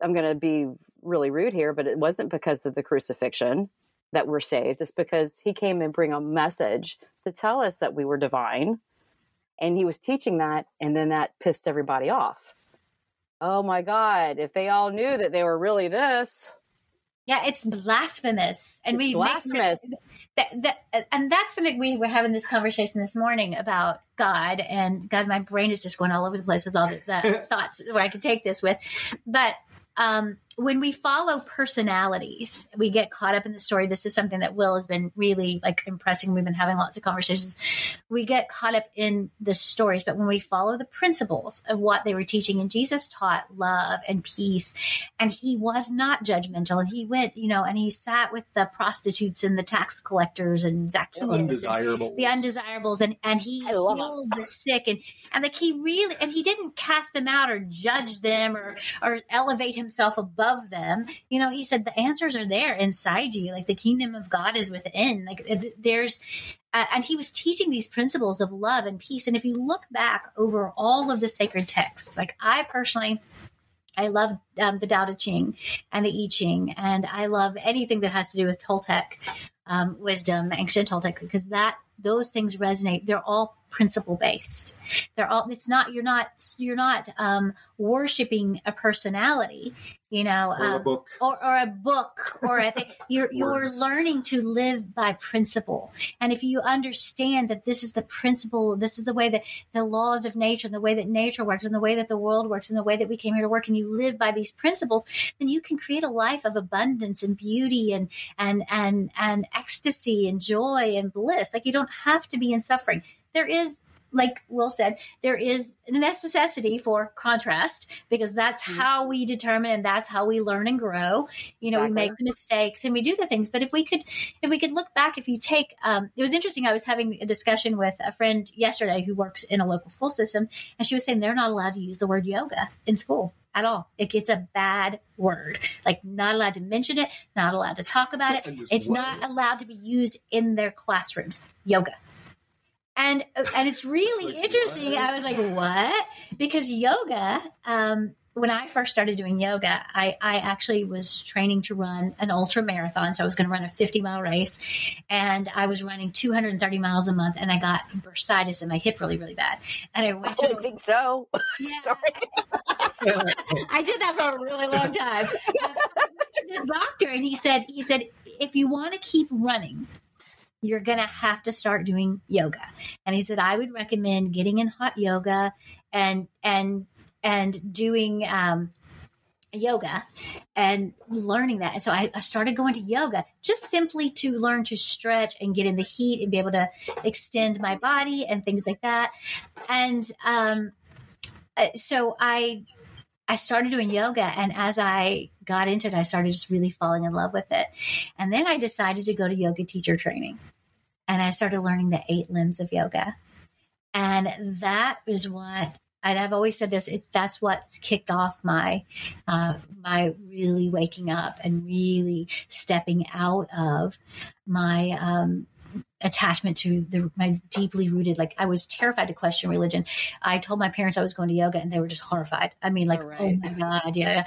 I'm going to be really rude here, but it wasn't because of the crucifixion that we're saved. It's because he came and bring a message to tell us that we were divine. And he was teaching that, and then that pissed everybody off. Oh my God, if they all knew that they were really this, yeah, it's blasphemous, and It's we blasphemous. Make, that, that, and that's something we were having this conversation this morning about God and God. My brain is just going all over the place with all the, the thoughts where I could take this with, but um, when we follow personalities, we get caught up in the story. This is something that Will has been really like impressing. We've been having lots of conversations. We get caught up in the stories, but when we follow the principles of what they were teaching, and Jesus taught love and peace, and he was not judgmental, and he went, you know, and he sat with the prostitutes and the tax collectors and Zacchaeus, and Undesirable. the undesirables, and and he I healed the sick, and and like he really, and he didn't cast them out or judge them or or elevate himself above them. You know, he said the answers are there inside you. Like the kingdom of God is within. Like there's, uh, and he was teaching these principles of love and peace. And if you look back over all of the sacred texts, like I personally. I love um, the Tao Te Ching and the I Ching, and I love anything that has to do with Toltec um, wisdom, ancient Toltec, because that those things resonate. They're all principle based. They're all. It's not. You're not. You're not um, worshiping a personality. You know, Or a um, book. or, or a book or a thing. You're you're learning to live by principle. And if you understand that this is the principle, this is the way that the laws of nature and the way that nature works and the way that the world works and the way that we came here to work and you live by these principles, then you can create a life of abundance and beauty and and and and ecstasy and joy and bliss. Like you don't have to be in suffering. There is like Will said, there is a necessity for contrast because that's Mhm. how we determine and that's how we learn and grow. You know, we make the mistakes and we do the things. But if we could, if we could look back, if you take, um, it was interesting. I was having a discussion with a friend yesterday who works in a local school system, and she was saying they're not allowed to use the word yoga in school at all. It gets a bad word. Like not allowed to mention it, not allowed to talk about it. It's what? not allowed to be used in their classrooms. Yoga. And and it's really Like, interesting. what? I was like, what? Because yoga, um, when I first started doing yoga, I, I actually was training to run an ultra marathon. So I was going to run a 50 mile race and I was running 230 miles a month and I got bursitis in my hip really, really bad. And I I went didn't to, think so. yeah, Sorry. I did that for a really long time. this doctor, and he said, he said, if you want to keep running, you're gonna have to start doing yoga. And he said, I would recommend getting in hot yoga and and and doing um, yoga and learning that. And so I, I started going to yoga just simply to learn to stretch and get in the heat and be able to extend my body and things like that. And um, uh, so I I started doing yoga, and as I got into it, I started just really falling in love with it. And then I decided to go to yoga teacher training, and I started learning the eight limbs of yoga, and that is what. And I've always said this: it's that's what kicked off my uh, my really waking up and really stepping out of my um, attachment to the my deeply rooted like I was terrified to question religion. I told my parents I was going to yoga and they were just horrified. I mean like All oh right. my god yeah.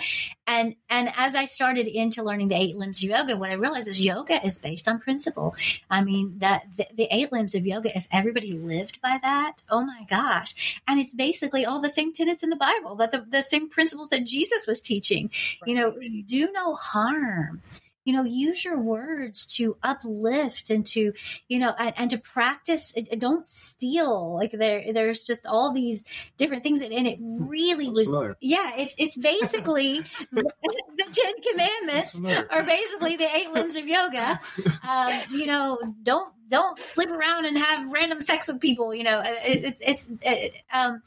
And and as I started into learning the eight limbs of yoga what I realized is yoga is based on principle. I mean that the, the eight limbs of yoga if everybody lived by that oh my gosh. And it's basically all the same tenets in the Bible that the, the same principles that Jesus was teaching. You know do no harm you know use your words to uplift and to you know and, and to practice don't steal like there there's just all these different things and, and it really Sounds was familiar. yeah it's it's basically the Ten Commandments are basically the eight limbs of yoga. Um, you know, don't don't flip around and have random sex with people. You know, it, it's it's um,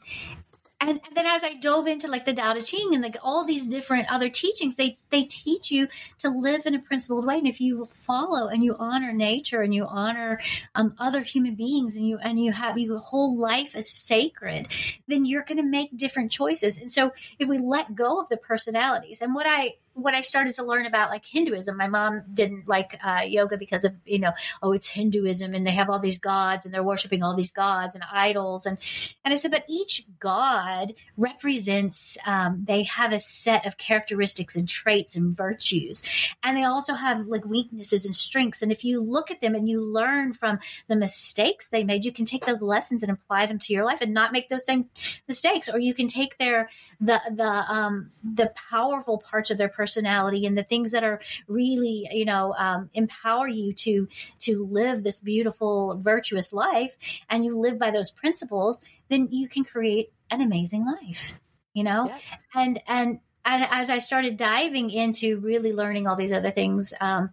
and, and, then as I dove into like the Tao Te Ching and like all these different other teachings, they they teach you to live in a principled way. And if you follow and you honor nature and you honor um, other human beings and you and you have your whole life is sacred, then you're going to make different choices. And so if we let go of the personalities, and what I what I started to learn about like Hinduism, my mom didn't like uh, yoga because of you know oh it's Hinduism and they have all these gods and they're worshiping all these gods and idols and and I said but each god represents um, they have a set of characteristics and traits and virtues and they also have like weaknesses and strengths. And if you look at them and you learn from the mistakes they made you can take those lessons and apply them to your life and not make those same mistakes or you can take their the the um, the powerful parts of their personality and the things that are really you know um, empower you to to live this beautiful virtuous life and you live by those principles then you can create an amazing life you know yeah. and and and as i started diving into really learning all these other things um,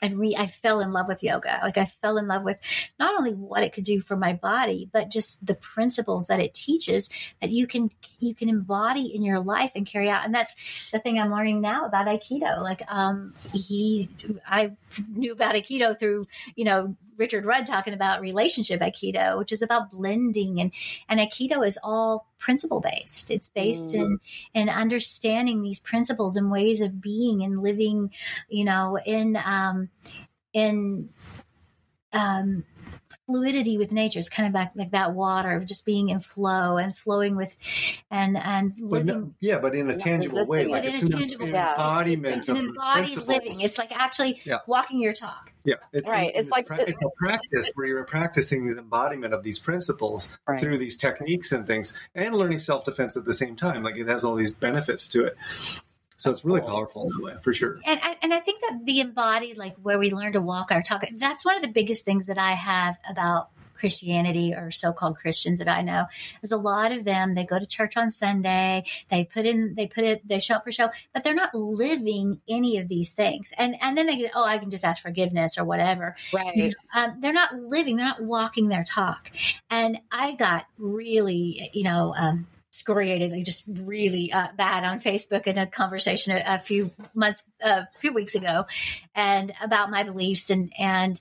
and re I fell in love with yoga. Like I fell in love with not only what it could do for my body, but just the principles that it teaches that you can you can embody in your life and carry out. And that's the thing I'm learning now about Aikido. Like um he I knew about Aikido through, you know, Richard Rudd talking about relationship Aikido, which is about blending and and Aikido is all principle based. It's based mm. in in understanding these principles and ways of being and living, you know, in um in um fluidity with nature. It's kind of back like that water of just being in flow and flowing with and and living. But no, yeah, but in a tangible way, like it's an embodiment it's an embodied living. It's like actually yeah. walking your talk. Yeah, it, right. It's, it's like pra- it's a practice where you're practicing the embodiment of these principles right. through these techniques and things, and learning self defense at the same time. Like it has all these benefits to it. So it's really powerful in that way, for sure. And I, and I think that the embodied, like where we learn to walk our talk, that's one of the biggest things that I have about Christianity or so-called Christians that I know. is a lot of them. They go to church on Sunday. They put in, they put it, they show up for show, but they're not living any of these things. And and then they get, oh, I can just ask forgiveness or whatever. Right. Um, they're not living. They're not walking their talk. And I got really, you know. Um, excoriated, like just really uh, bad on Facebook in a conversation a, a few months, uh, a few weeks ago, and about my beliefs and and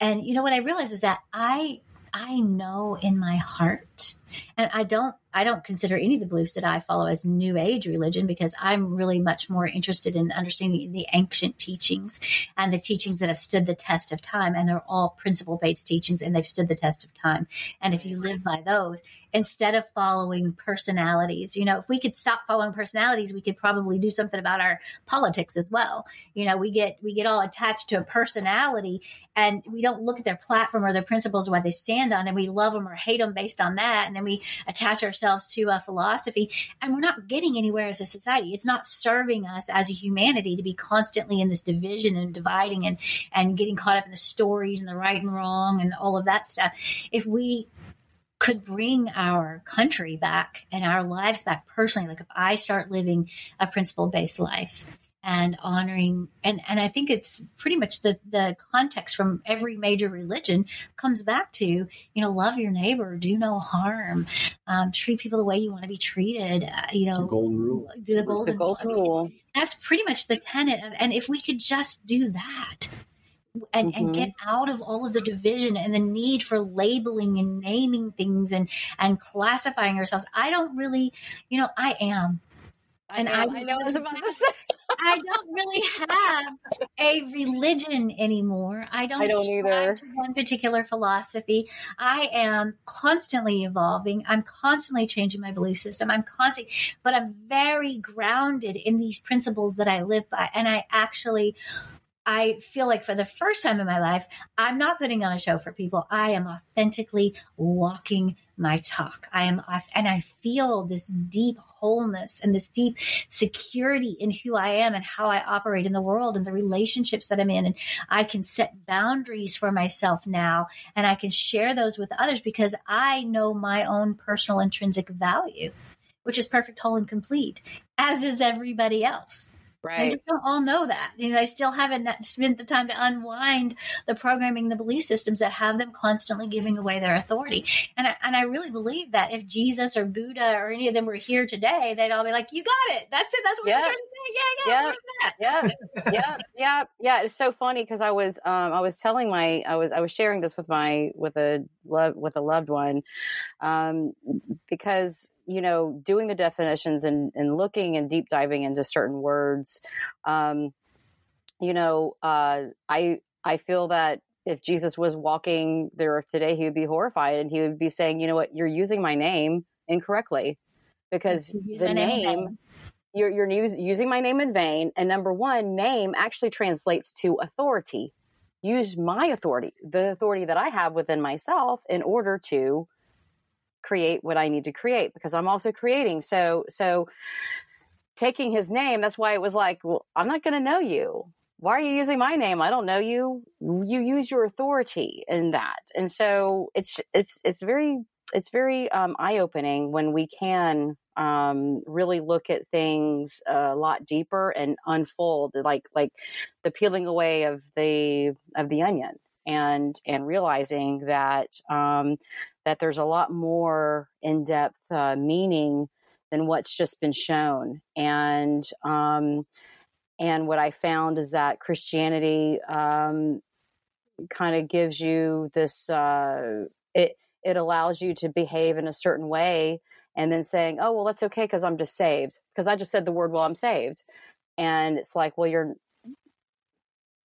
and you know what I realized is that I I know in my heart, and I don't I don't consider any of the beliefs that I follow as new age religion because I'm really much more interested in understanding the ancient teachings and the teachings that have stood the test of time. And they're all principle based teachings and they've stood the test of time. And if you live by those, instead of following personalities, you know, if we could stop following personalities, we could probably do something about our politics as well. You know, we get, we get all attached to a personality and we don't look at their platform or their principles or what they stand on and we love them or hate them based on that. And then we attach ourselves to a philosophy and we're not getting anywhere as a society. It's not serving us as a humanity to be constantly in this division and dividing and, and getting caught up in the stories and the right and wrong and all of that stuff. If we could bring our country back and our lives back personally, like if I start living a principle based life, and honoring and and I think it's pretty much the the context from every major religion comes back to you know love your neighbor, do no harm, um, treat people the way you want to be treated. Uh, you know, the golden rule. Do the golden, the golden rule. I mean, that's pretty much the tenet of, and if we could just do that. And, mm-hmm. and get out of all of the division and the need for labeling and naming things and and classifying ourselves. I don't really, you know, I am I and know, I, I know I was about to say. I don't really have a religion anymore. I don't, I don't either. to one particular philosophy. I am constantly evolving. I'm constantly changing my belief system. I'm constantly, but I'm very grounded in these principles that I live by. And I actually I feel like for the first time in my life, I'm not putting on a show for people. I am authentically walking my talk. I am, and I feel this deep wholeness and this deep security in who I am and how I operate in the world and the relationships that I'm in. And I can set boundaries for myself now and I can share those with others because I know my own personal intrinsic value, which is perfect, whole, and complete, as is everybody else Right. They just don't all know that. You know, they still haven't spent the time to unwind the programming, the belief systems that have them constantly giving away their authority. And I, and I really believe that if Jesus or Buddha or any of them were here today, they'd all be like, "You got it. That's it. That's what Yeah. we're trying to say. Yeah, yeah, Yeah. yeah." yeah yeah yeah yeah it's so funny because i was um i was telling my i was i was sharing this with my with a love with a loved one um because you know doing the definitions and and looking and deep diving into certain words um you know uh i i feel that if jesus was walking the earth today he would be horrified and he would be saying you know what you're using my name incorrectly because the name name you're, you're using my name in vain. And number one, name actually translates to authority. Use my authority, the authority that I have within myself, in order to create what I need to create because I'm also creating. So, so taking his name, that's why it was like, well, I'm not going to know you. Why are you using my name? I don't know you. You use your authority in that. And so it's, it's, it's very, it's very um, eye opening when we can um, really look at things a lot deeper and unfold like like the peeling away of the of the onion and and realizing that um, that there's a lot more in depth uh, meaning than what's just been shown. And um, and what I found is that Christianity um, kind of gives you this uh, it it allows you to behave in a certain way and then saying, "Oh, well, that's okay because I'm just saved." Because I just said the word, "Well, I'm saved," and it's like, "Well, you're."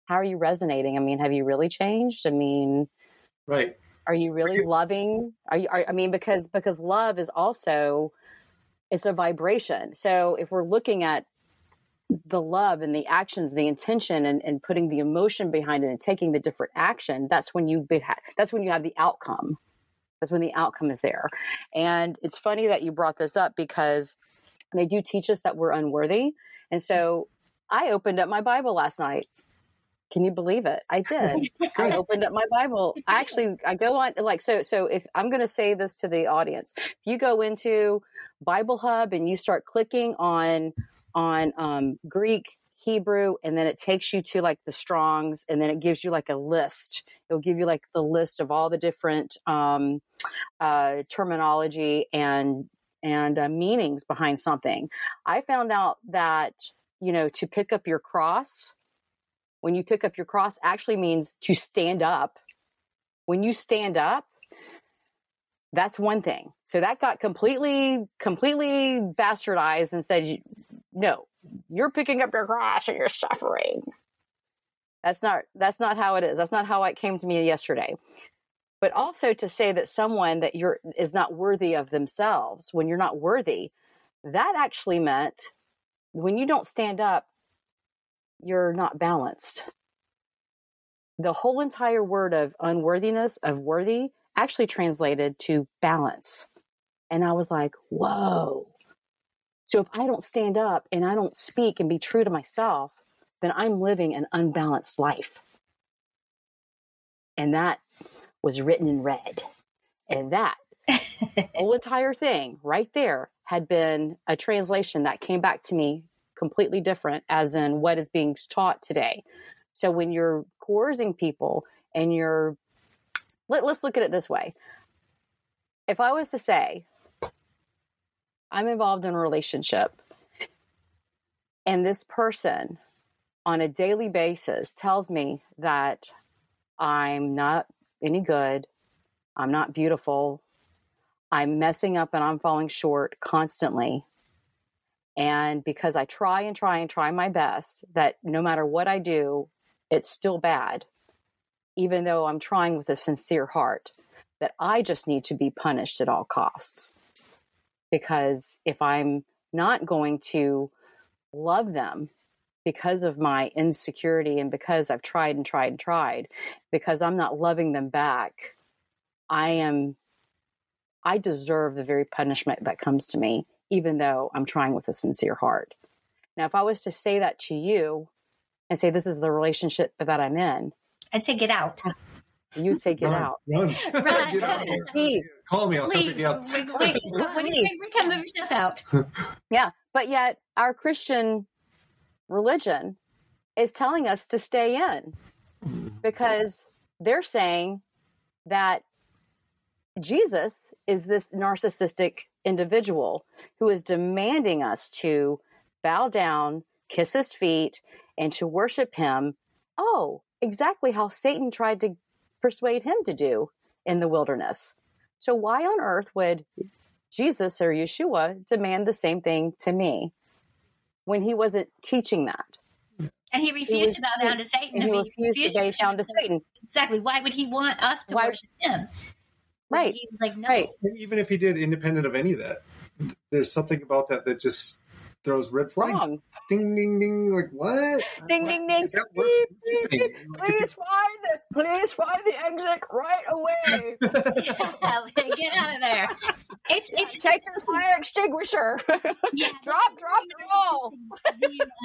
How are you resonating? I mean, have you really changed? I mean, Right. are you really loving? Are you? Are, I mean, because because love is also it's a vibration. So if we're looking at the love and the actions, the intention, and, and putting the emotion behind it, and taking the different action, that's when you be, that's when you have the outcome. That's when the outcome is there. And it's funny that you brought this up because they do teach us that we're unworthy. And so I opened up my Bible last night. Can you believe it? I did. I opened up my Bible. I actually I go on like so so if I'm going to say this to the audience. If you go into Bible Hub and you start clicking on on um, Greek, Hebrew, and then it takes you to like the Strongs, and then it gives you like a list. It'll give you like the list of all the different um, uh, terminology and and uh, meanings behind something. I found out that you know to pick up your cross, when you pick up your cross, actually means to stand up. When you stand up, that's one thing. So that got completely, completely bastardized and said, no, you're picking up your cross and you're suffering. That's not, that's not how it is. That's not how it came to me yesterday. But also to say that someone that you're is not worthy of themselves when you're not worthy, that actually meant when you don't stand up, you're not balanced. The whole entire word of unworthiness, of worthy, actually translated to balance. And I was like, whoa. So if I don't stand up and I don't speak and be true to myself, then I'm living an unbalanced life. And that was written in red. And that whole entire thing right there had been a translation that came back to me completely different, as in what is being taught today. So when you're coercing people and you're, let, let's look at it this way. If I was to say, I'm involved in a relationship, and this person on a daily basis tells me that I'm not any good, I'm not beautiful, I'm messing up and I'm falling short constantly. And because I try and try and try my best, that no matter what I do, it's still bad, even though I'm trying with a sincere heart, that I just need to be punished at all costs. Because if I'm not going to love them because of my insecurity and because I've tried and tried and tried, because I'm not loving them back, I am, I deserve the very punishment that comes to me, even though I'm trying with a sincere heart. Now, if I was to say that to you and say, this is the relationship that I'm in, I'd say get out. you'd say, get Run, out. Run. Run. Get out of. Leave. Call me. I'll come Leave. pick you up. Wait, wait, when you come move yourself out. Yeah. But yet, our Christian religion is telling us to stay in because they're saying that Jesus is this narcissistic individual who is demanding us to bow down, kiss his feet, and to worship him. Oh, exactly how Satan tried to persuade him to do in the wilderness. So, why on earth would Jesus or Yeshua demand the same thing to me when he wasn't teaching that? And he refused he to bow down to Satan. he refused, refused to bow down to Satan. Exactly. Why would he want us to Why? worship him? Right. He was like, no. Right. Even if he did, independent of any of that, there's something about that that just throws red flags. Wrong. Ding ding ding! Like what? Ding ding ding! Beep, beep, beep. Please find the please find the exit right away. yeah, Get out of there! It's it's take your fire extinguisher. Yeah, drop drop the roll.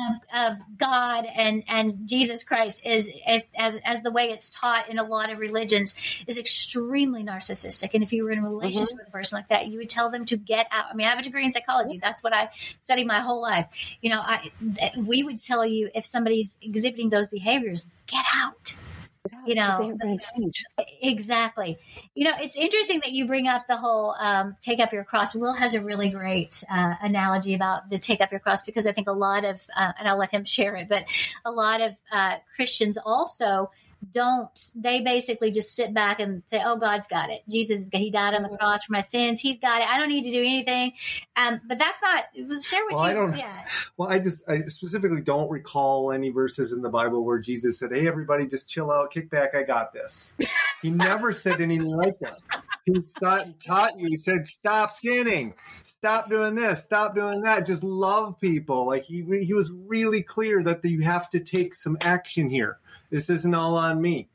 Of, of God and and Jesus Christ is if, as, as, the way it's taught in a lot of religions is extremely narcissistic. And if you were in a relationship mm-hmm. with a person like that, you would tell them to get out. I mean, I have a degree in psychology. That's what I studied my whole life. You know, I we would tell you if somebody's exhibiting those behaviors, get out. You know exactly. You know it's interesting that you bring up the whole um, take up your cross. Will has a really great uh, analogy about the take up your cross because i think a lot of uh, and i'll let him share it but a lot of uh, christians also don't they basically just sit back and say oh god's got it. Jesus he died on the cross for my sins. He's got it. I don't need to do anything. Um, but that's not it was share with well, you. I don't, yeah. Well i just i specifically don't recall any verses in the bible where jesus said hey everybody just chill out. Kick back. I got this. He never said anything like that. He thought, taught you. He said stop sinning. Stop doing this. Stop doing that. Just love people. Like he, he was really clear that you have to take some action here this isn't all on me.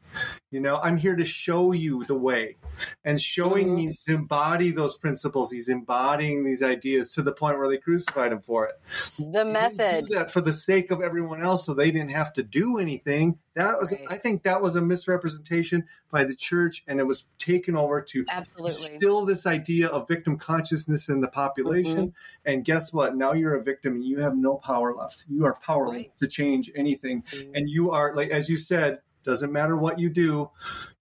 You know, I'm here to show you the way. And showing mm-hmm. means to embody those principles. He's embodying these ideas to the point where they crucified him for it. The he method. that for the sake of everyone else so they didn't have to do anything. That was right. I think that was a misrepresentation by the church and it was taken over to Absolutely. still this idea of victim consciousness in the population. Mm-hmm. And guess what? Now you're a victim and you have no power left. You are powerless right. to change anything. Mm-hmm. And you are like as you said, doesn't matter what you do,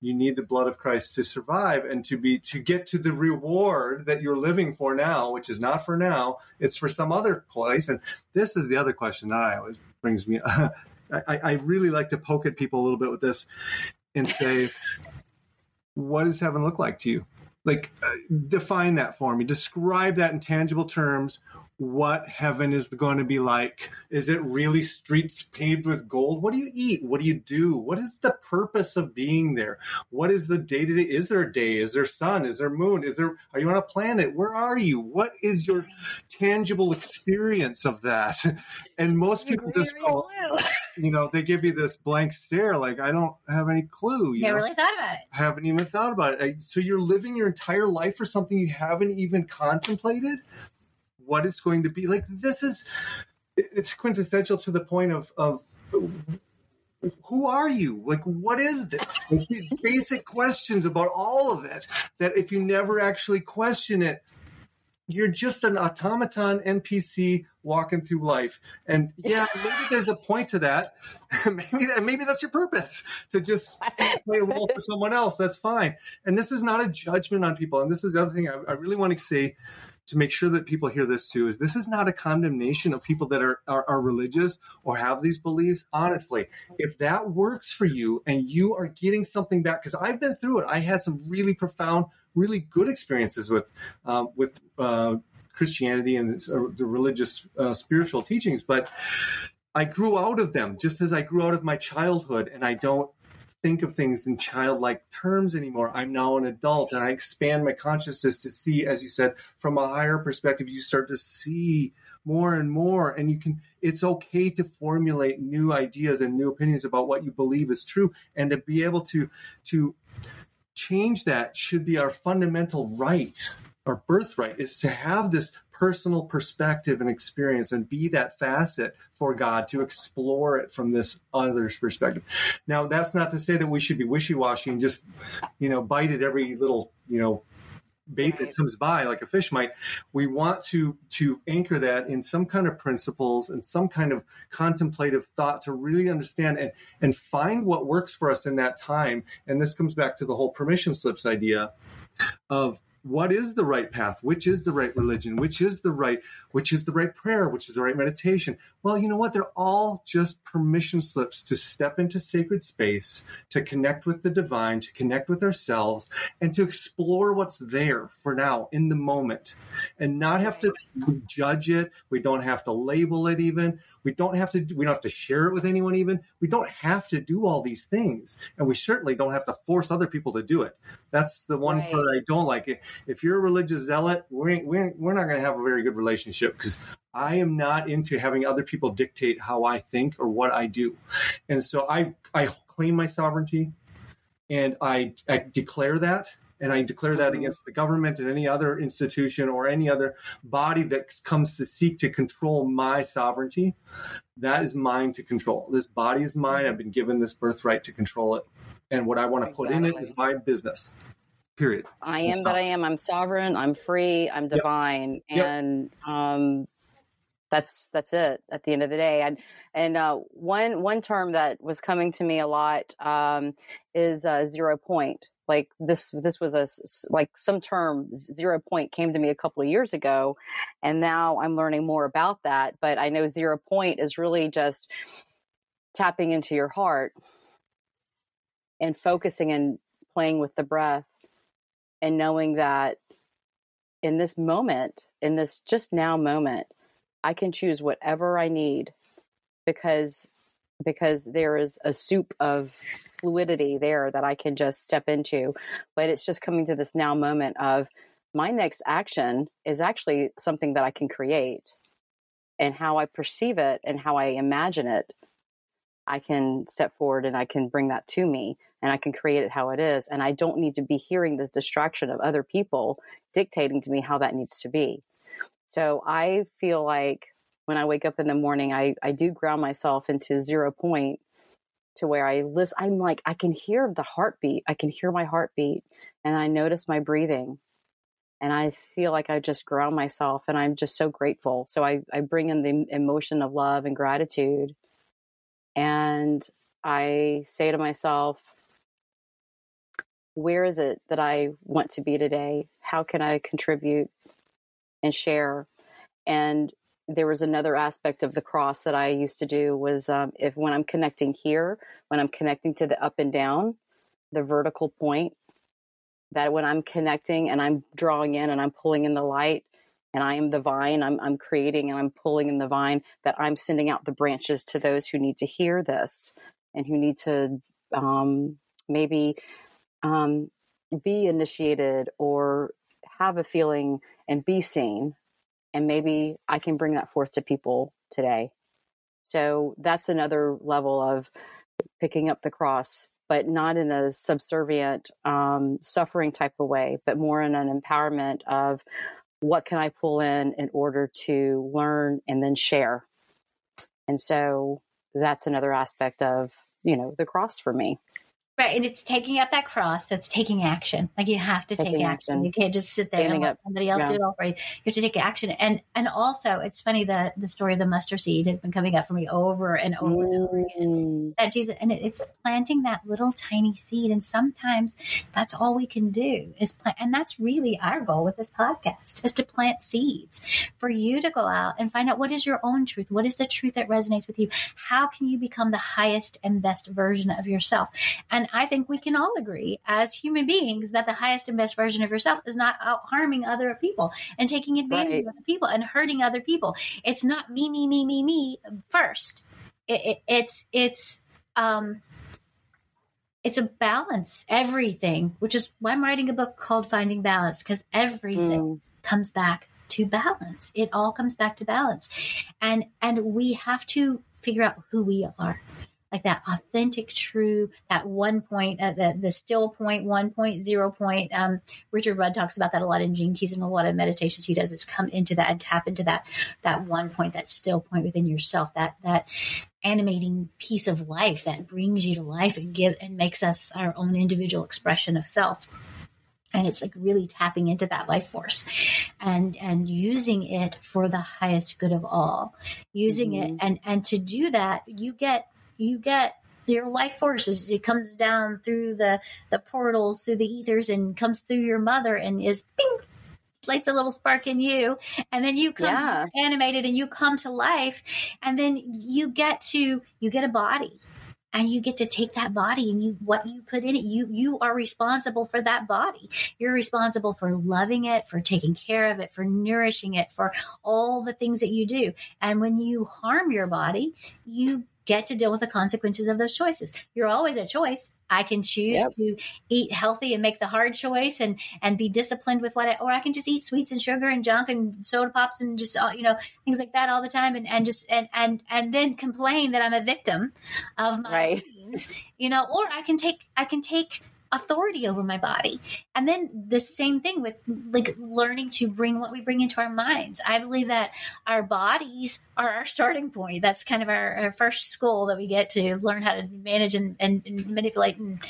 you need the blood of Christ to survive and to be to get to the reward that you're living for now, which is not for now, it's for some other place. And this is the other question that I always brings me. I, I really like to poke at people a little bit with this and say, what does heaven look like to you? Like, uh, define that for me. Describe that in tangible terms what heaven is going to be like. Is it really streets paved with gold? What do you eat? What do you do? What is the purpose of being there? What is the day to day? Is there a day? Is there sun? Is there moon? Is there, are you on a planet? Where are you? What is your tangible experience of that? And most people just go, you know, they give you this blank stare, like, I don't have any clue. You Never really thought about it. Haven't even thought about it. So you're living your entire life for something you haven't even contemplated? What it's going to be. Like this is it's quintessential to the point of of who are you? Like what is this? Like these basic questions about all of it that if you never actually question it you're just an automaton npc walking through life. And yeah maybe there's a point to that. Maybe that maybe that's your purpose to just play a role for someone else. That's fine. And this is not a judgment on people. And this is the other thing i, I really want to say to make sure that people hear this too is this is not a condemnation of people that are, are, are, religious or have these beliefs. Honestly, if that works for you and you are getting something back, because I've been through it, I had some really profound, really good experiences with um, with uh, Christianity and uh, the religious uh, spiritual teachings, but I grew out of them just as I grew out of my childhood, and I don't think of things in childlike terms anymore. I'm now an adult and I expand my consciousness to see, as you said, from a higher perspective, you start to see more and more. And you can, it's okay to formulate new ideas and new opinions about what you believe is true and to be able to, to, change that should be our fundamental right our birthright is to have this personal perspective and experience and be that facet for God to explore it from this other's perspective. Now, that's not to say that we should be wishy washy and just, you know, bite at every little, you know, bait that comes by like a fish might. We want to to anchor that in some kind of principles and some kind of contemplative thought to really understand and and find what works for us in that time. And this comes back to the whole permission slips idea of what is the right path? Which is the right religion? Which is the right which is the right prayer? Which is the right meditation well you know what? They're all just permission slips to step into sacred space to connect with the divine to connect with ourselves and to explore what's there for now in the moment and not have to judge it. We don't have to label it even. We don't have to we don't have to share it with anyone even. We don't have to do all these things and we certainly don't have to force other people to do it. That's the one Right. part i don't like. If you're a religious zealot we ain't, we ain't, we're not going to have a very good relationship because i am not into having other people dictate how i think or what i do and so i i claim my sovereignty and I, I declare that and I declare that Mhm. against the government and any other institution or any other body that comes to seek to control my sovereignty. That is mine to control. This body is mine. I've been given this birthright to control it. And what I want to put in it is my business. Period. I am that I am. I'm sovereign. I'm free. I'm divine, Yep. and um, that's that's it. At the end of the day, and and uh, one one term that was coming to me a lot um, is uh, zero point. Like this this was a like some term zero point came to me a couple of years ago, and now I'm learning more about that. But I know zero point is really just tapping into your heart and focusing and playing with the breath and knowing that in this moment, in this just now moment, I can choose whatever I need because because there is a soup of fluidity there that I can just step into. But it's just coming to this now moment of my next action is actually something that I can create and how I perceive it and how I imagine it. I can step forward and I can bring that to me and I can create it how it is. And I don't need to be hearing the distraction of other people dictating to me how that needs to be. So I feel like when I wake up in the morning, I, I do ground myself into zero point to where I listen. I'm like, I can hear the heartbeat. I can hear my heartbeat and I notice my breathing. And I feel like I just ground myself and I'm just so grateful. So I, I bring in the emotion of love and gratitude. And I say to myself, where is it that I want to be today? How can I contribute and share? And there was another aspect of the cross that I used to do was um, if when I'm connecting here, when I'm connecting to the up and down, the vertical point, that when I'm connecting and I'm drawing in and I'm pulling in the light and I am the vine, I'm, I'm creating and I'm pulling in the vine, that I'm sending out the branches to those who need to hear this and who need to um, maybe um, be initiated or have a feeling and be seen. And maybe I can bring that forth to people today. So that's another level of picking up the cross, but not in a subservient, um, suffering type of way, but more in an empowerment of what can I pull in in order to learn and then share. And so that's another aspect of, you know, the cross for me. Right, and it's taking up that cross. That's taking action. Like you have to Taking take action. action. You can't just sit there Standing and let up. somebody else do it all for you. You have to take action. And and also, it's funny that the story of the mustard seed has been coming up for me over and over and over again. Mm, That Jesus, and it's planting that little tiny seed. And sometimes that's all we can do is plant. And that's really our goal with this podcast is to plant seeds for you to go out and find out what is your own truth. What is the truth that resonates with you? How can you become the highest and best version of yourself? And I think we can all agree as human beings that the highest and best version of yourself is not out harming other people and taking advantage Right. of other people and hurting other people. It's not me, me, me, me, me first. It, it, it's, it's, um, it's a balance, everything, which is why I'm writing a book called Finding Balance because everything mm, comes back to balance. It all comes back to balance. And and we have to figure out who we are. Like that authentic, true, that one point, uh, the, the still point, one point, zero point. Um, Richard Rudd talks about that a lot in Gene Keys and a lot of meditations he does is come into that and tap into that, that one point, that still point within yourself, that, that animating piece of life that brings you to life and give and makes us our own individual expression of self. and it's like really tapping into that life force and and using it for the highest good of all using mm-hmm. it and and to do that you get you get your life force is, it comes down through the the portals through the ethers and comes through your mother and is bing! Lights a little spark in you. And then you come yeah. animated and you come to life. And then you get to you get a body. And you get to take that body and you what you put in it you you are responsible for that body. You're responsible for loving it for taking care of it for nourishing it for all the things that you do. And when you harm your body you get to deal with the consequences of those choices. You're always a choice. I can choose yep. to eat healthy and make the hard choice and and be disciplined with what I or I can just eat sweets and sugar and junk and soda pops and just uh, you know things like that all the time and and just and and and then complain that I'm a victim of my right. you know or I can take I can take authority over my body. And then the same thing with like learning to bring what we bring into our minds. I believe that our bodies are our starting point. That's kind of our, our first school that we get to learn how to manage and, and, and manipulate and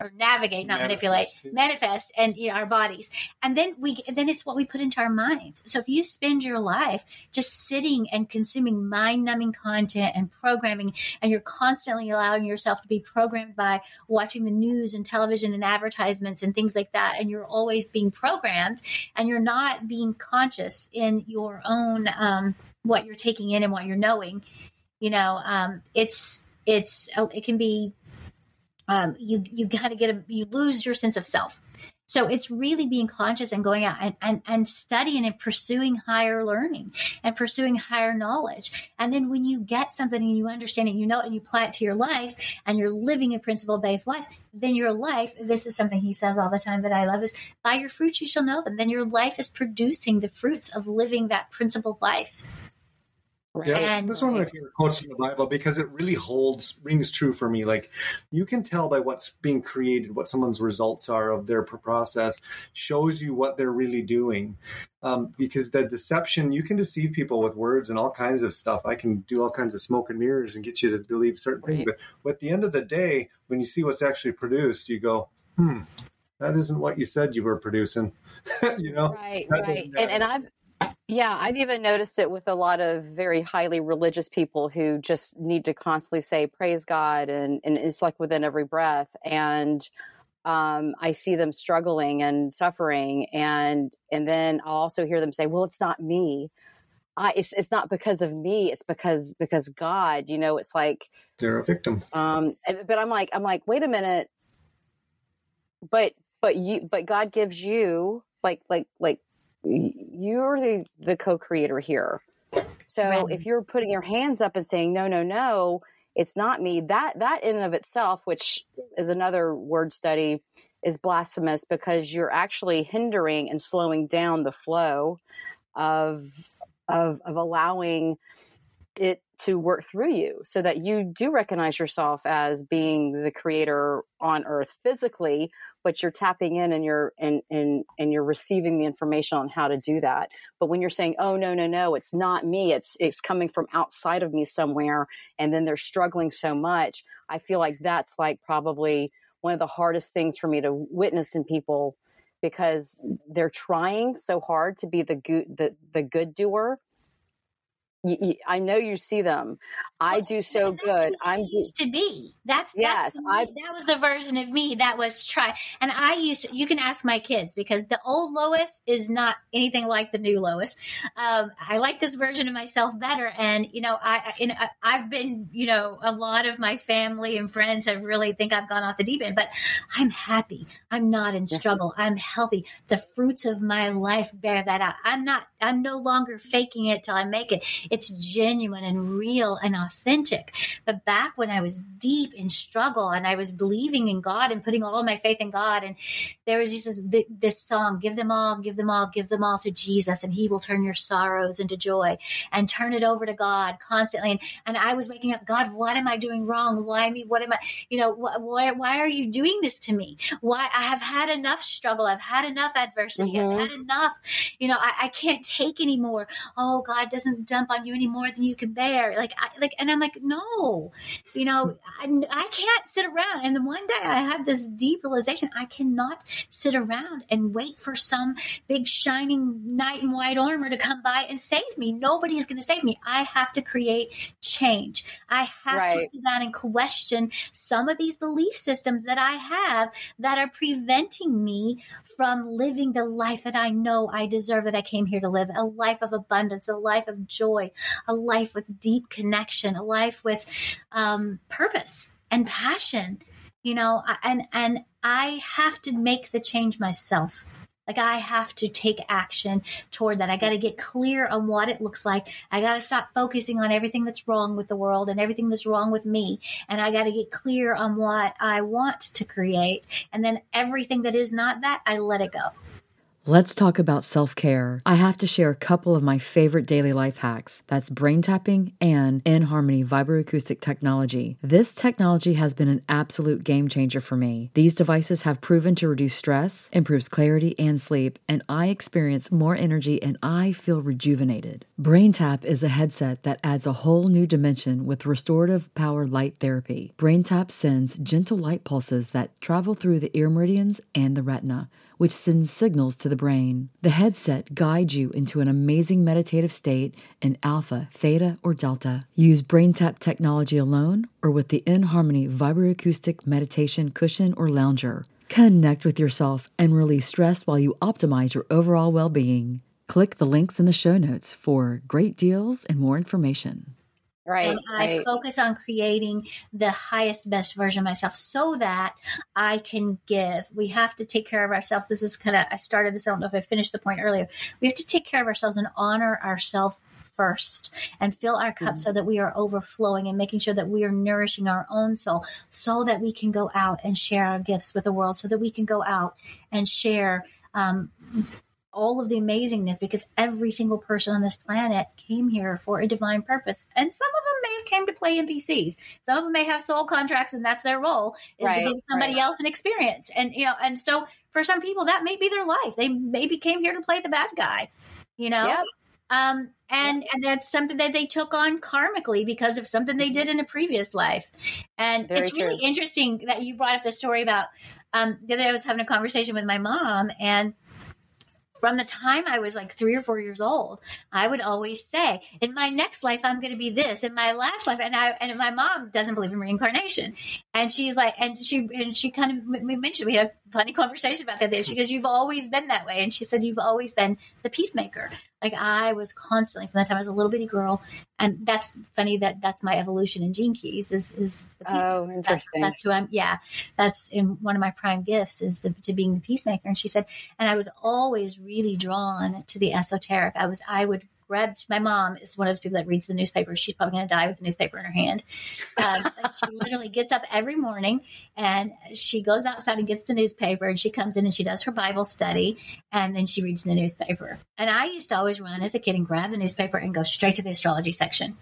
or navigate, not manifest manipulate, too. manifest, and you know, our bodies. And then we, then it's what we put into our minds. So if you spend your life just sitting and consuming mind numbing content and programming, and you're constantly allowing yourself to be programmed by watching the news and television and advertisements and things like that, and you're always being programmed, and you're not being conscious in your own um, what you're taking in and what you're knowing, you know, um, it's it's it can be um, you you got to get a you lose your sense of self. So it's really being conscious and going out and, and, and studying and pursuing higher learning and pursuing higher knowledge. And then when you get something and you understand it, you know it, and you apply it to your life and you're living a principle based life, then your life, this is something he says all the time that I love is by your fruits you shall know them. Then your life is producing the fruits of living that principled life. Right. Yeah, that's one of my favorite quotes from the Bible because it really holds rings true for me. Like you can tell by what's being created, what someone's results are of their process, shows you what they're really doing. Um, because the deception, you can deceive people with words and all kinds of stuff. I can do all kinds of smoke and mirrors and get you to believe certain right. things. But at the end of the day, when you see what's actually produced, you go, hmm, that isn't what you said you were producing. you know, right, right. And, and I've yeah, I've even noticed it with a lot of very highly religious people who just need to constantly say praise God and, and it's like within every breath. And um, I see them struggling and suffering and and then I'll also hear them say, Well, it's not me. I, it's it's not because of me. It's because because God. You know, it's like they're a victim. Um, but I'm like I'm like, wait a minute. But but you but God gives you like like like you're the, the co-creator here. So right. if you're putting your hands up and saying, no, no, no, it's not me, that, that in and of itself, which is another word study, is blasphemous because you're actually hindering and slowing down the flow of, of, of allowing it to work through you so that you do recognize yourself as being the creator on earth physically but you're tapping in and you're and and and you're receiving the information on how to do that. But when you're saying oh no no no it's not me it's it's coming from outside of me somewhere and then they're struggling so much i feel like that's like probably one of the hardest things for me to witness in people because they're trying so hard to be the good the, the good doer you, you, I know you see them. I well, do so good. I'm used to be. That's yes. That's I that was the version of me that was try. And I used to. You can ask my kids because the old Lois is not anything like the new Lois. Um, I like this version of myself better. And you know, I in, I've been you know a lot of my family and friends have really think I've gone off the deep end, but I'm happy. I'm not in struggle. I'm healthy. The fruits of my life bear that out. I'm not. I'm no longer faking it till I make it it's genuine and real and authentic. But back when I was deep in struggle and I was believing in God and putting all my faith in God, and there was just this, this song, Give Them All, Give Them All, Give Them All to Jesus, and He will turn your sorrows into joy and turn it over to God constantly. And, and I was waking up, God, what am I doing wrong? Why me? What am I, you know, wh- why, why are you doing this to me? Why I have had enough struggle. I've had enough adversity. Mm-hmm. I've had enough, you know, I, I can't take anymore. Oh, God doesn't dump on on you any more than you can bear. Like, I, like, and I'm like, no, you know, I, I can't sit around. And then one day I had this deep realization: I cannot sit around and wait for some big shining knight in white armor to come by and save me. Nobody is going to save me. I have to create change. I have right. to sit down and question some of these belief systems that I have that are preventing me from living the life that I know I deserve, that I came here to live a life of abundance, a life of joy, a life with deep connection, a life with um, purpose and passion. You know, and and I have to make the change myself. Like I have to take action toward that. I got to get clear on what it looks like. I got to stop focusing on everything that's wrong with the world and everything that's wrong with me. And I got to get clear on what I want to create. And then everything that is not that, I let it go. Let's talk about self care. I have to share a couple of my favorite daily life hacks. That's brain tapping and InHarmony vibroacoustic technology. This technology has been an absolute game changer for me. These devices have proven to reduce stress, improves clarity and sleep, and I experience more energy and I feel rejuvenated. BrainTap is a headset that adds a whole new dimension with restorative power light therapy. BrainTap sends gentle light pulses that travel through the ear meridians and the retina which sends signals to the brain. The headset guides you into an amazing meditative state in alpha, theta, or delta. Use BrainTap technology alone or with the InHarmony vibroacoustic meditation cushion or lounger. Connect with yourself and release stress while you optimize your overall well being. Click the links in the show notes for great deals and more information. Right. And I right. focus on creating the highest, best version of myself so that I can give. We have to take care of ourselves. This is kind of, I started this, I don't know if I finished the point earlier. We have to take care of ourselves and honor ourselves first and fill our cup mm-hmm. so that we are overflowing and making sure that we are nourishing our own soul so that we can go out and share our gifts with the world, so that we can go out and share um, all of the amazingness because every single person on this planet came here for a divine purpose. And some of them may have came to play NPCs. Some of them may have soul contracts and that's their role is right, to give somebody right. else an experience. And you know, and so for some people that may be their life. They maybe came here to play the bad guy, you know? Yep. Um, and and that's something that they took on karmically because of something they did in a previous life. And Very it's really true. interesting that you brought up the story about um, the other day I was having a conversation with my mom and from the time I was like three or four years old, I would always say, "In my next life, I'm going to be this. In my last life," and I and my mom doesn't believe in reincarnation, and she's like, and she and she kind of we mentioned we had a funny conversation about that. Day. She goes, "You've always been that way," and she said, "You've always been the peacemaker." Like I was constantly from the time I was a little bitty girl, and that's funny that that's my evolution in gene keys is is the peacemaker. Oh, interesting. That's, that's, who I'm. Yeah, that's in one of my prime gifts is the, to being the peacemaker. And she said, and I was always really drawn to the esoteric. I was I would grabbed my mom is one of those people that reads the newspaper. She's probably going to die with the newspaper in her hand. Um, she literally gets up every morning and she goes outside and gets the newspaper and she comes in and she does her Bible study and then she reads the newspaper. And I used to always run as a kid and grab the newspaper and go straight to the astrology section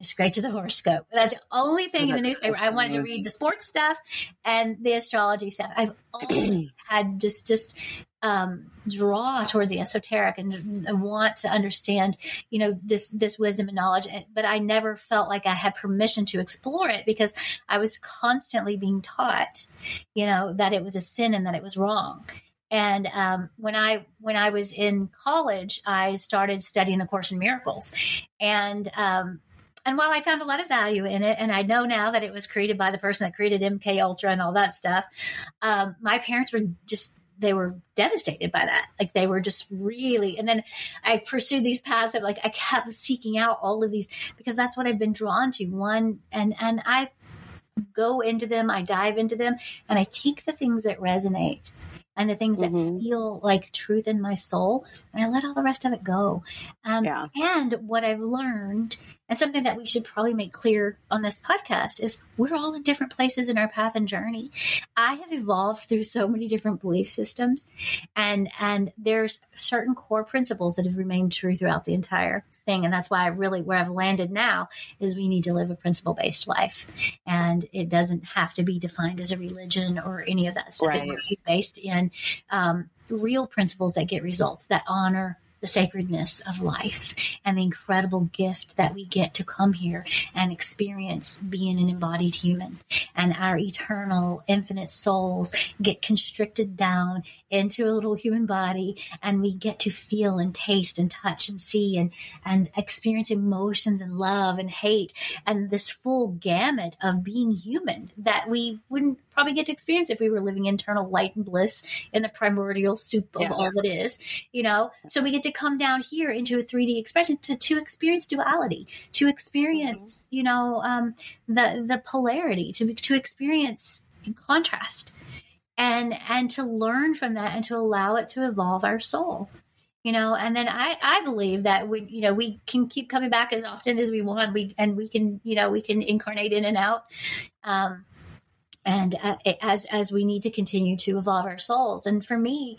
straight to the horoscope. That's the only thing in the newspaper. I wanted to read the sports stuff and the astrology stuff. I've always had just just um, draw toward the esoteric and, and, want to understand, you know, this this wisdom and knowledge. But I never felt like I had permission to explore it because I was constantly being taught, you know, that it was a sin and that it was wrong. And um, when I when I was in college, I started studying the Course in Miracles, and um, and while I found a lot of value in it, and I know now that it was created by the person that created MK Ultra and all that stuff, um, my parents were just they were devastated by that. Like they were just really, and then I pursued these paths of like, I kept seeking out all of these because that's what I've been drawn to. One, and, and I go into them, I dive into them, and I take the things that resonate and the things mm-hmm. that feel like truth in my soul, and I let all the rest of it go. Um, yeah. And what I've learned, and something that we should probably make clear on this podcast, is we're all in different places in our path and journey. I have evolved through so many different belief systems, and and there's certain core principles that have remained true throughout the entire thing, and that's why I really where I've landed now is we need to live a principle based life, and it doesn't have to be defined as a religion or any of that stuff. Right. It's based in um, real principles that get results, that honor the sacredness of life and the incredible gift that we get to come here and experience being an embodied human. And our eternal, infinite souls get constricted down into a little human body and we get to feel and taste and touch and see and, and experience emotions and love and hate and this full gamut of being human that we wouldn't probably get to experience if we were living internal light and bliss in the primordial soup of yeah. all that is, you know? So we get to come down here into a 3D expression to, to experience duality, to experience, mm-hmm. you know, um, the, the polarity, to, to experience contrast and, and to learn from that and to allow it to evolve our soul you know? And then i i believe that we you know we can keep coming back as often as we want. We and we can you know we can incarnate in and out um and uh, as as we need to continue to evolve our souls. And for me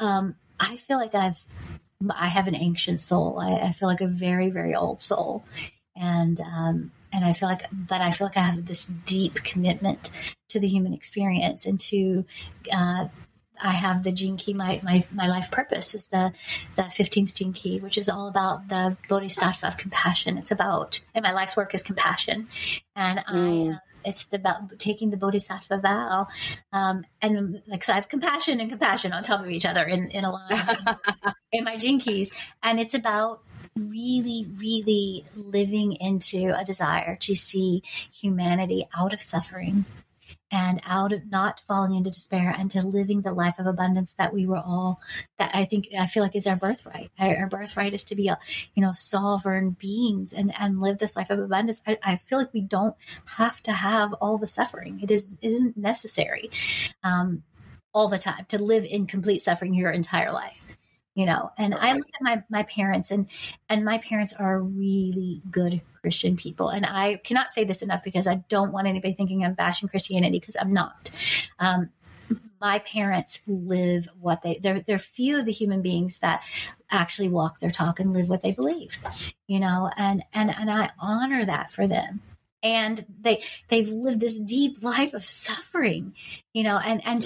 um i feel like i've i have an ancient soul. I, I feel like a very very old soul. And um and i feel like but i feel like i have this deep commitment to the human experience and to uh I have the gene key. My, my my life purpose is the the fifteenth gene key, which is all about the bodhisattva of compassion. It's about and my life's work is compassion, and mm. I. Uh, it's about taking the bodhisattva vow um, and like so i have compassion and compassion on top of each other in, in a line in my gene keys and it's about really really living into a desire to see humanity out of suffering and out of not falling into despair and to living the life of abundance that we were all that I think I feel like is our birthright. Our, birthright is to be a you know sovereign beings and and live this life of abundance. I, I, feel like we don't have to have all the suffering. It is it isn't necessary um, all the time to live in complete suffering your entire life you know and i look at my my parents and and my parents are really good christian people. And i cannot say this enough because i don't want anybody thinking i'm bashing christianity because i'm not. Um, my parents live what they they're they're few of the human beings that actually walk their talk and live what they believe you know and and and i honor that for them and they they've lived this deep life of suffering you know and and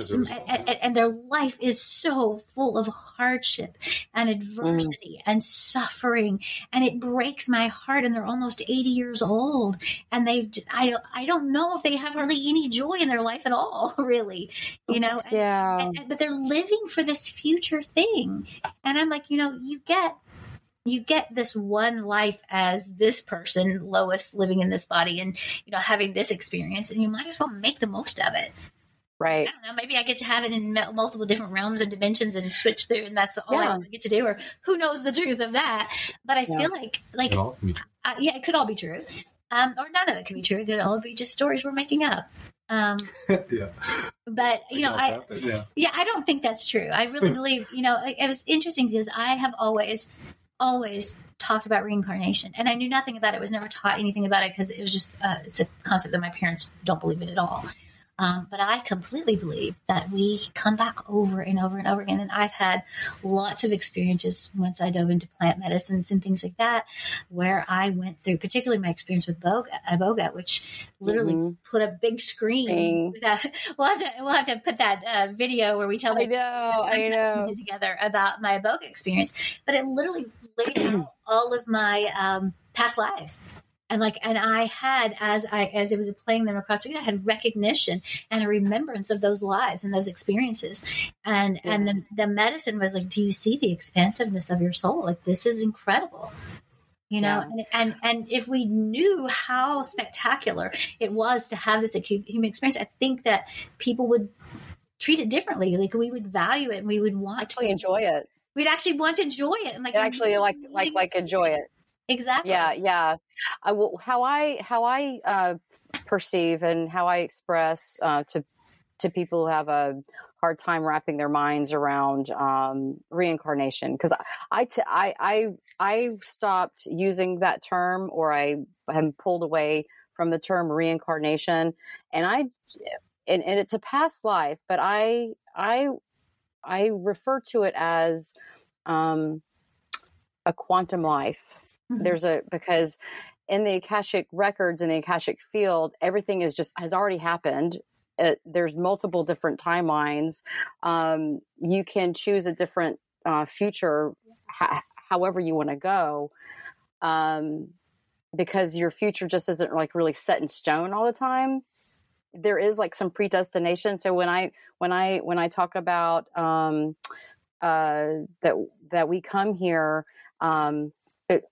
and, and, their life is so full of hardship and adversity mm. and suffering and it breaks my heart and they're almost 80 years old and they've i don't i don't know if they have hardly any joy in their life at all really you know yeah and, and, but they're living for this future thing and i'm like you know you get you get this one life as this person, Lois, living in this body and, you know, having this experience, and you might as well make the most of it. Right. I don't know. Maybe I get to have it in multiple different realms and dimensions and switch through, and that's all yeah. I get to do. Or who knows the truth of that? But I yeah. feel like, like, uh, yeah, it could all be true, um, or none of it could be true. It could all be just stories we're making up. Um, yeah. But you know, I yeah. yeah, I don't think that's true. I really believe you know. It, it was interesting because I have always always talked about reincarnation and i knew nothing about it was never taught anything about it because it was just uh, it's a concept that my parents don't believe in at all um, but I completely believe that we come back over and over and over again. And I've had lots of experiences once I dove into plant medicines and things like that, where I went through, particularly my experience with Boga, Iboga, which literally mm-hmm. put a big screen. That, we'll have to we'll have to put that uh, video where we tell. I know, I know. Together about my Iboga experience, but it literally laid out all of my um, past lives. And like and i had as i as it was playing them across the screen i had recognition and a remembrance of those lives and those experiences. And yeah. and the, the medicine was like do you see the expansiveness of your soul? Like this is incredible. You know yeah. and, and and if we knew how spectacular it was to have this human experience i think that people would treat it differently. Like we would value it and we would want actually to enjoy it we'd actually want to enjoy it and like actually like like like enjoy it Exactly. Yeah, yeah. I will, how I how I uh, perceive and how I express uh, to to people who have a hard time wrapping their minds around um, reincarnation because I, I, t- I, I, I stopped using that term or I am pulled away from the term reincarnation and I and, and it's a past life but I I I refer to it as um, a quantum life Mm-hmm. There's a because in the Akashic records in the Akashic field, everything is just has already happened. It, there's multiple different timelines. Um, you can choose a different uh, future ha- however you want to go um, because your future just isn't like really set in stone all the time there is like some predestination so when i when i when i talk about um uh that that we come here um it,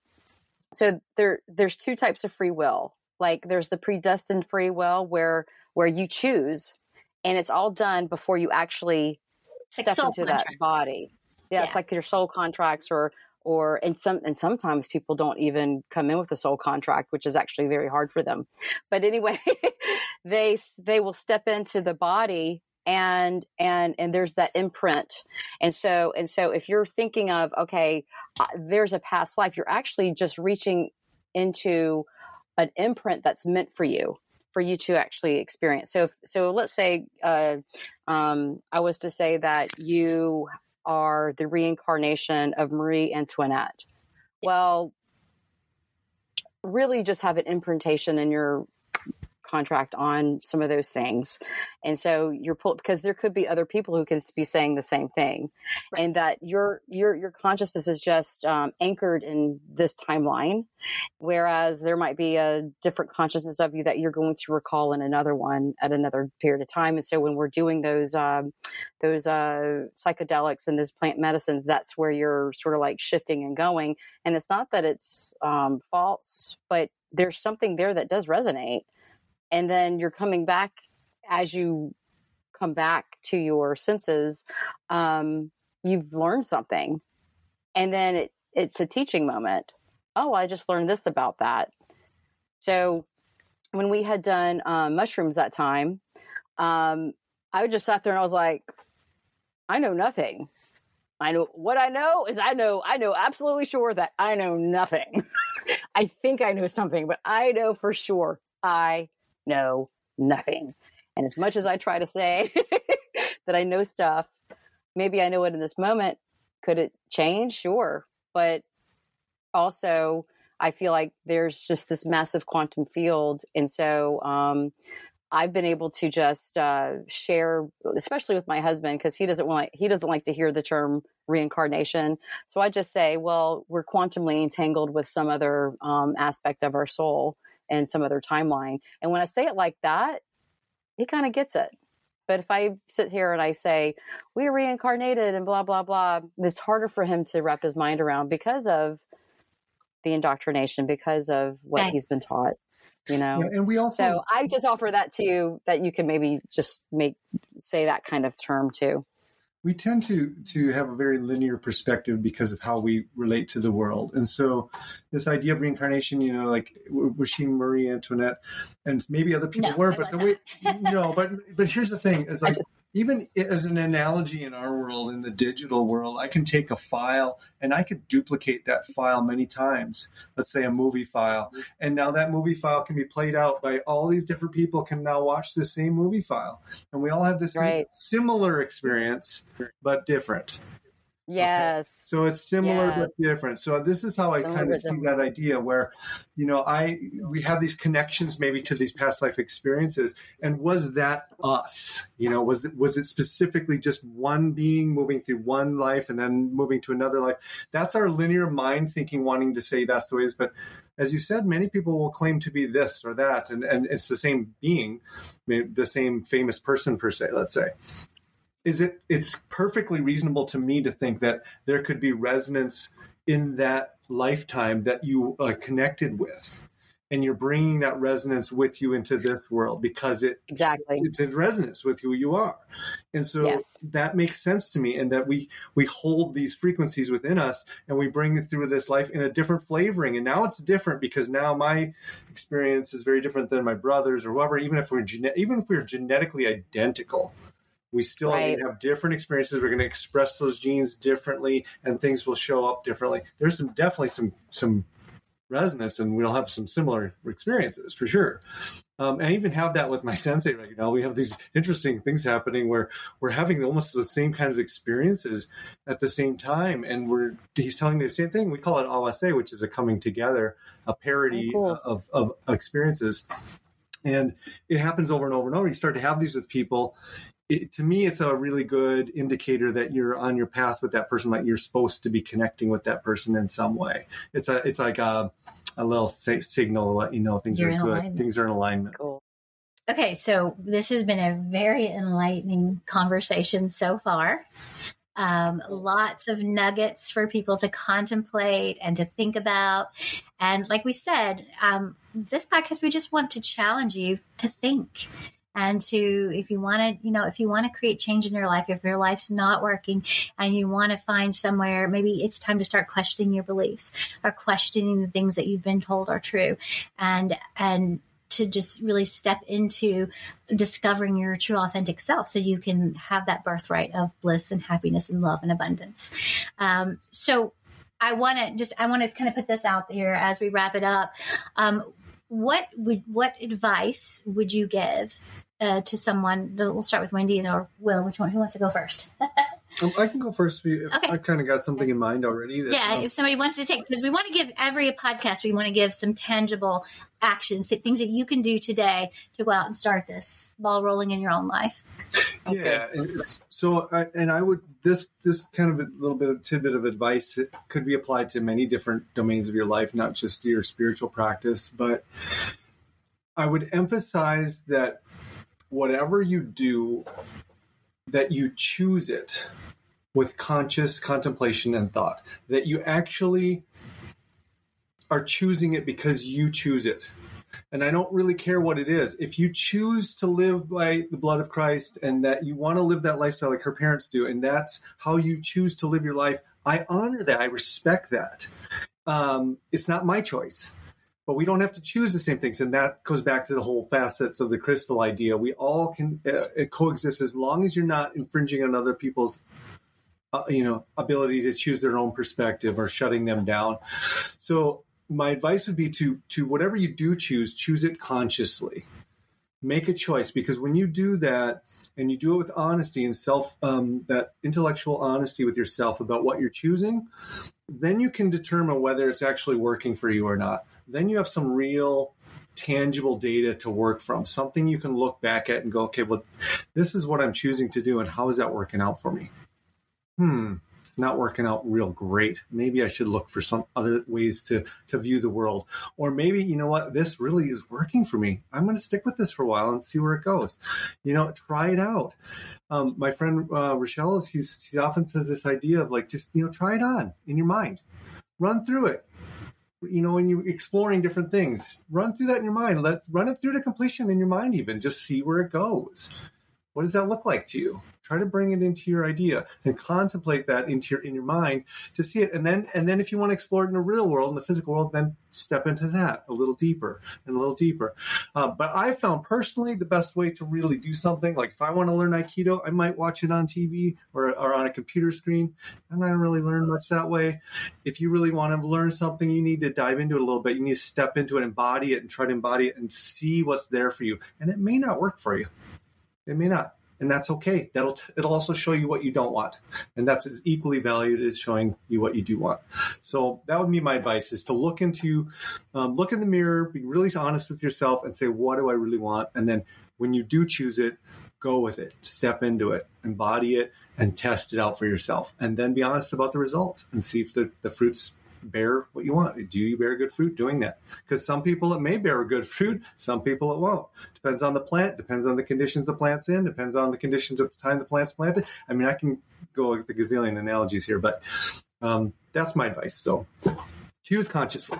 so there there's two types of free will like there's the predestined free will where where you choose and it's all done before you actually step soul into contracts. that body yeah, Yeah. it's like your soul contracts or or and some and sometimes people don't even come in with a soul contract which is actually very hard for them. But anyway they they will step into the body and and and there's that imprint. And so and so if you're thinking of okay uh, there's a past life you're actually just reaching into an imprint that's meant for you for you to actually experience. So so let's say uh, um, i was to say that you are the reincarnation of marie antoinette. Well really just have an imprintation in your contract on some of those things. And so you're pulled because there could be other people who can be saying the same thing. Right. and that your your your consciousness is just um, anchored in this timeline whereas there might be a different consciousness of you that you're going to recall in another one at another period of time. And so when we're doing those um, those uh, psychedelics and those plant medicines that's where you're sort of like shifting and going. And it's not that it's um, false but there's something there that does resonate and then you're coming back as you come back to your senses um, you've learned something. And then it, it's a teaching moment. Oh i just learned this about that. So when we had done um, mushrooms that time um, i just sat there and i was like i know nothing. I know what i know is i know i know absolutely sure that i know nothing. I think i know something but i know for sure i know nothing. And as much as i try to say that i know stuff maybe i know it in this moment. Could it change? Sure. But also i feel like there's just this massive quantum field. And so um, i've been able to just uh, share especially with my husband because he doesn't want he doesn't like to hear the term reincarnation. So i just say well we're quantumly entangled with some other um, aspect of our soul and some other timeline and when i say it like that he kind of gets it. But if i sit here and i say we're reincarnated and blah blah blah it's harder for him to wrap his mind around because of the indoctrination because of what Right. he's been taught you know? Yeah, and we also so i just offer that to you that you can maybe just make say that kind of term too we tend to to have a very linear perspective because of how we relate to the world. And so this idea of reincarnation you know like was she marie antoinette? And maybe other people No, were but the way no but but here's the thing is like just- even as an analogy in our world in the digital world i can take a file and i could duplicate that file many times. Let's say a movie file. And now that movie file can be played out by all these different people can now watch the same movie file. And we all have this Right. similar experience but different yes so it's similar Yes. but different. So this is how I Similar kind of see that idea where, you know, I we have these connections maybe to these past life experiences. And was that us? You know, was it was it specifically just one being moving through one life and then moving to another life? That's our linear mind thinking wanting to say that's the way it is. But as you said, many people will claim to be this or that, and, and it's the same being, the same famous person per se, let's say is it it's perfectly reasonable to me to think that there could be resonance in that lifetime that you are connected with. And you're bringing that resonance with you into this world because it exactly. it's in resonance with who you are. And so Yes. that makes sense to me and that we we hold these frequencies within us and we bring it through this life in a different flavoring. And now it's different because now my experience is very different than my brother's or whoever even if we're gene- even if we're genetically identical we still Right. have different experiences we're going to express those genes differently and things will show up differently there's some definitely some some resonance and we'll have some similar experiences for sure um, and I even have that with my sensei right now. We have these interesting things happening where we're having almost the same kind of experiences at the same time, and we're he's telling me the same thing. We call it OSA, which is a coming together, a parody Oh, cool. of, of experiences, and it happens over and over and over. You start to have these with people, it, to me, it's a really good indicator that you're on your path with that person. Like you're supposed to be connecting with that person in some way. It's a it's like a a little signal to let you know things you're are good. Alignment. Things are in alignment. Cool. Okay, so this has been a very enlightening conversation so far. Um, lots of nuggets for people to contemplate and to think about. And like we said, um, this podcast, we just want to challenge you to think and to if you want to you know if you want to create change in your life if your life's not working and you want to find somewhere maybe it's time to start questioning your beliefs or questioning the things that you've been told are true and and to just really step into discovering your true authentic self so you can have that birthright of bliss and happiness and love and abundance um, so I want to just I want to kind of put this out there as we wrap it up. Um, what would what advice would you give uh, to someone? We'll start with Wendy and or Will. Which one? Who wants to go first? um, I can go first. Okay. I've kind of got something in mind already. That, yeah, um, if somebody wants to take, because we want to give every podcast, we want to give some tangible actions, things that you can do today to go out and start this ball rolling in your own life. yeah. So, I, and I would this this kind of a little bit of tidbit of advice it could be applied to many different domains of your life, not just your spiritual practice, but I would emphasize that whatever you do, that you choose it with conscious contemplation and thought, that you actually are choosing it because you choose it. And I don't really care what it is. If you choose to live by the blood of Christ and that you want to live that lifestyle like her parents do, and that's how you choose to live your life, I honor that. I respect that. Um, it's not my choice but we don't have to choose the same things. And that goes back to the whole facets of the crystal idea. We all can uh, coexist as long as you're not infringing on other people's uh, you know ability to choose their own perspective or shutting them down. So my advice would be to to whatever you do choose choose it consciously. Make a choice because when you do that and you do it with honesty and self um, that intellectual honesty with yourself about what you're choosing then you can determine whether it's actually working for you or not then you have some real tangible data to work from, something you can look back at and go, okay, well, this is what I'm choosing to do, and how is that working out for me? Hmm, it's not working out real great. Maybe I should look for some other ways to to view the world, or maybe you know what, this really is working for me. I'm going to stick with this for a while and see where it goes. You know, try it out. Um, my friend uh, Rochelle, she's she often says this idea of like just you know try it on in your mind, run through it you know, when you're exploring different things, run through that in your mind. Let run it through to completion in your mind, even just see where it goes. What does that look like to you? Try to bring it into your idea and contemplate that into your in your mind to see it. And then and then if you want to explore it in the real world, in the physical world, then step into that a little deeper and a little deeper. Uh, but I found personally the best way to really do something like if I want to learn Aikido, I might watch it on TV or, or on a computer screen. and I'm not really learn much that way. If you really want to learn something, you need to dive into it a little bit. You need to step into it, embody it, and try to embody it and see what's there for you. And it may not work for you. It may not and that's okay. That'll t- it'll also show you what you don't want, and that's as equally valued as showing you what you do want. So that would be my advice: is to look into, um, look in the mirror, be really honest with yourself, and say, what do I really want? And then when you do choose it, go with it, step into it, embody it, and test it out for yourself, and then be honest about the results and see if the, the fruits bear what you want. Do you bear good fruit doing that? Because some people it may bear good fruit, some people it won't. Depends on the plant, depends on the conditions the plant's in, depends on the conditions at the time the plant's planted. I mean, I can go with the gazillion analogies here, but um, that's my advice. So choose consciously.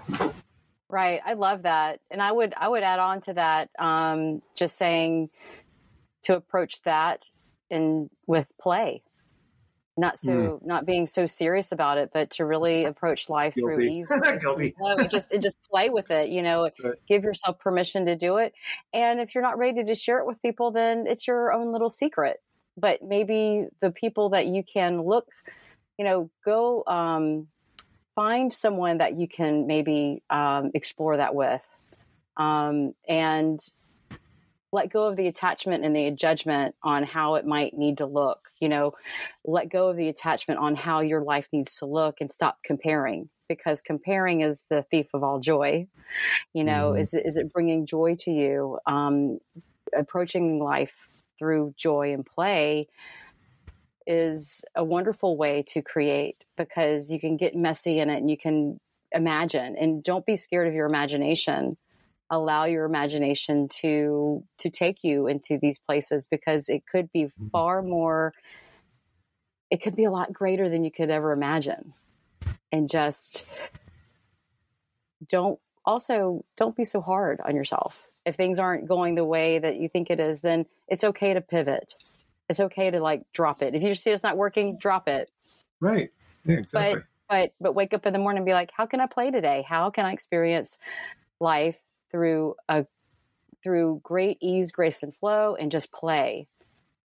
Right. I love that. And I would I would add on to that, um, just saying to approach that in with play not so mm. not being so serious about it but to really approach life Guilty. through ease no, just just play with it you know right. give yourself permission to do it and if you're not ready to share it with people then it's your own little secret but maybe the people that you can look you know go um, find someone that you can maybe um, explore that with um, and let go of the attachment and the judgment on how it might need to look. You know, let go of the attachment on how your life needs to look and stop comparing because comparing is the thief of all joy. You know, mm. is, is it bringing joy to you? Um, approaching life through joy and play is a wonderful way to create because you can get messy in it and you can imagine and don't be scared of your imagination allow your imagination to to take you into these places because it could be mm-hmm. far more it could be a lot greater than you could ever imagine. And just don't also don't be so hard on yourself. If things aren't going the way that you think it is then it's okay to pivot. It's okay to like drop it. If you just see it's not working drop it. Right. Yeah, exactly. but but but wake up in the morning and be like how can i play today? How can i experience life through a through great ease grace and flow and just play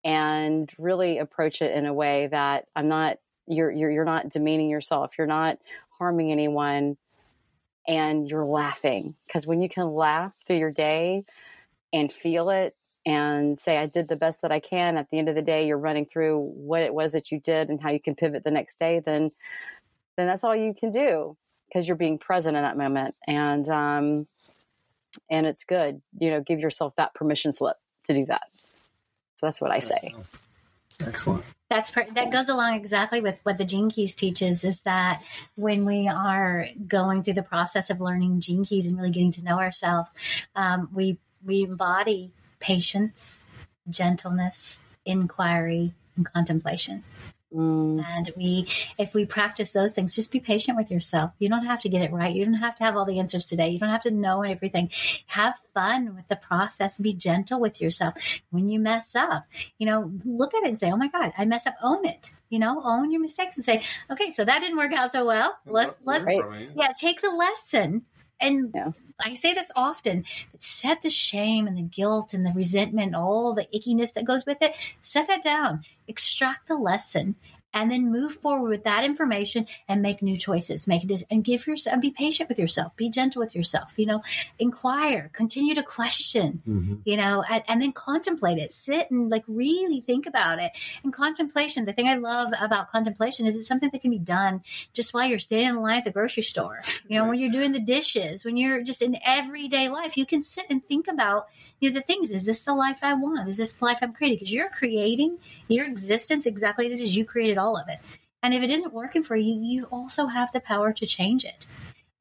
and really approach it in a way that i'm not you're you're, you're not demeaning yourself. You're not harming anyone and you're laughing. Because when you can laugh through your day and feel it and say i did the best that i can at the end of the day you're running through what it was that you did and how you can pivot the next day then then that's all you can do because you're being present in that moment. And um and it's good you know give yourself that permission slip to do that. So that's what i say. Excellent. That's that goes along exactly with what the gene keys teaches is that when we are going through the process of learning gene keys and really getting to know ourselves um, we we embody patience gentleness inquiry and contemplation Mm. And we, if we practice those things, just be patient with yourself. You don't have to get it right. You don't have to have all the answers today. You don't have to know everything. Have fun with the process. Be gentle with yourself. When you mess up, you know, look at it and say, "Oh my God, I mess up." Own it. You know, own your mistakes and say, "Okay, so that didn't work out so well. Let's let's right. yeah, take the lesson and yeah. I say this often, but set the shame and the guilt and the resentment, all the ickiness that goes with it, set that down, extract the lesson, and then move forward with that information and make new choices. Make it and give yourself and be patient with yourself. Be gentle with yourself you know. Inquire continue to question mm-hmm. you know and, and, then contemplate it. Sit and like really think about it. And contemplation the thing i love about contemplation is it's something that can be done just while you're standing in line at the grocery store. You know right. when you're doing the dishes when you're just in everyday life you can sit and think about you know, the things. Is this the life i want? Is this the life i'm creating? Because you're creating your existence exactly as you created all of it. And if it isn't working for you you also have the power to change it.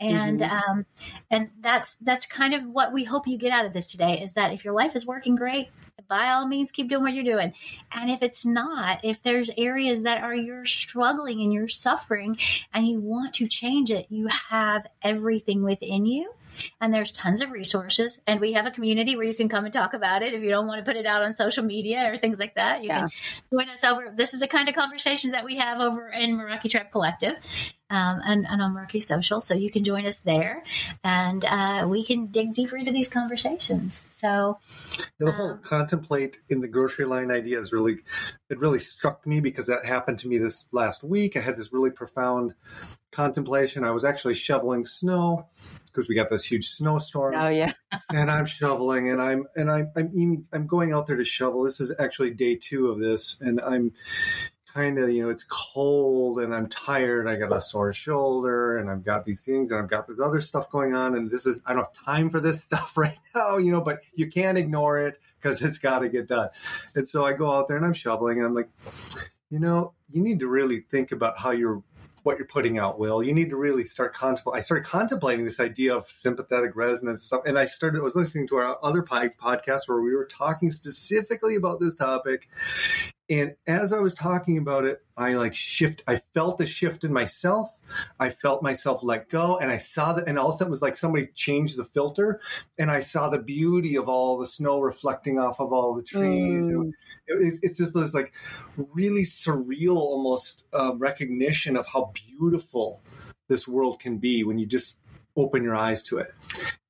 And mm-hmm. um, and that's that's kind of what we hope you get out of this today is that if your life is working great by all means keep doing what you're doing. And if it's not if there's areas that are you're struggling and you're suffering and you want to change it you have everything within you and there's tons of resources. And we have a community where you can come and talk about it if you don't want to put it out on social media or things like that. You yeah. can join us over. This is the kind of conversations that we have over in Meraki Tribe Collective. Um, and, and, on Meraki Social. So you can join us there and uh, we can dig deeper into these conversations. So the whole um, contemplate in the grocery line idea is really, it really struck me because that happened to me this last week. I had this really profound contemplation. I was actually shoveling snow because we got this huge snowstorm. Oh yeah. and I'm shoveling, and I'm and I'm I'm I'm going out there to shovel. This is actually day two of this, and I'm kind of you know it's cold and I'm tired. I got a sore shoulder, and I've got these things, and I've got this other stuff going on, and this is I don't have time for this stuff right now, you know. But you can't ignore it because it's got to get done. And so I go out there and I'm shoveling, and I'm like, you know, you need to really think about how you're what you're putting out, Will. You need to really start contemplating. I started contemplating this idea of sympathetic resonance stuff, and I started. I was listening to our other podcast where we were talking specifically about this topic, and as I was talking about it, I like shift. I felt the shift in myself. I felt myself let go, and I saw that. And all of a sudden, it was like somebody changed the filter, and I saw the beauty of all the snow reflecting off of all the trees. Mm. It, it, it's just this like really surreal, almost uh, recognition of how beautiful this world can be when you just open your eyes to it.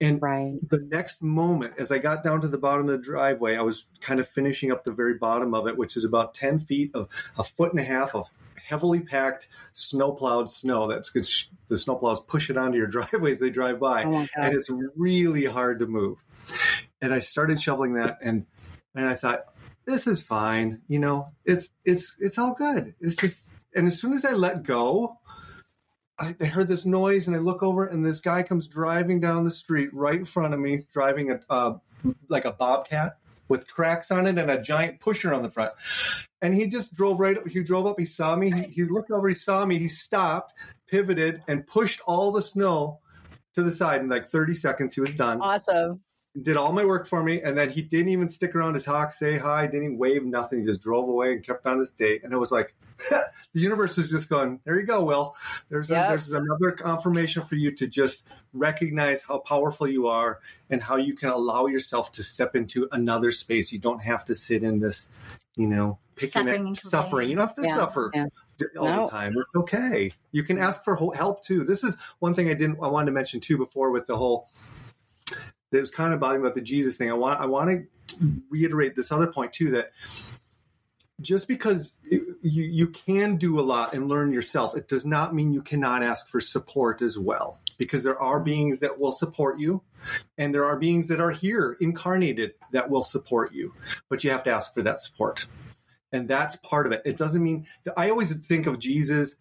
And right. the next moment, as I got down to the bottom of the driveway, I was kind of finishing up the very bottom of it, which is about 10 feet of a foot and a half of heavily packed snow plowed snow that's good. The snow plows push it onto your driveway as they drive by. Oh and it's really hard to move. And I started shoveling that and, and I thought, this is fine. You know, it's, it's, it's all good. It's just, and as soon as I let go, I, heard this noise and I look over and this guy comes driving down the street right in front of me, driving a uh, like a bobcat, with tracks on it and a giant pusher on the front. And he just drove right up. He drove up. He saw me. He, he looked over. He saw me. He stopped, pivoted, and pushed all the snow to the side in like 30 seconds. He was done. Awesome. Did all my work for me, and then he didn't even stick around to talk, say hi, didn't even wave, nothing. He just drove away and kept on his date. And it was like the universe is just going, there you go, Will. There's Yep. a, there's another confirmation for you to just recognize how powerful you are and how you can allow yourself to step into another space. You don't have to sit in this, you know, picking Suffering at suffering. You don't have to Yeah, suffer yeah. all No. the time. It's okay. You can ask for help too. This is one thing I didn't I wanted to mention too before with the whole that was kind of bothering about the Jesus thing. I want I want to reiterate this other point too that just because you you can do a lot and learn yourself, it does not mean you cannot ask for support as well. Because there are beings that will support you, and there are beings that are here incarnated that will support you. But you have to ask for that support and that's part of it. It doesn't mean I always think of Jesus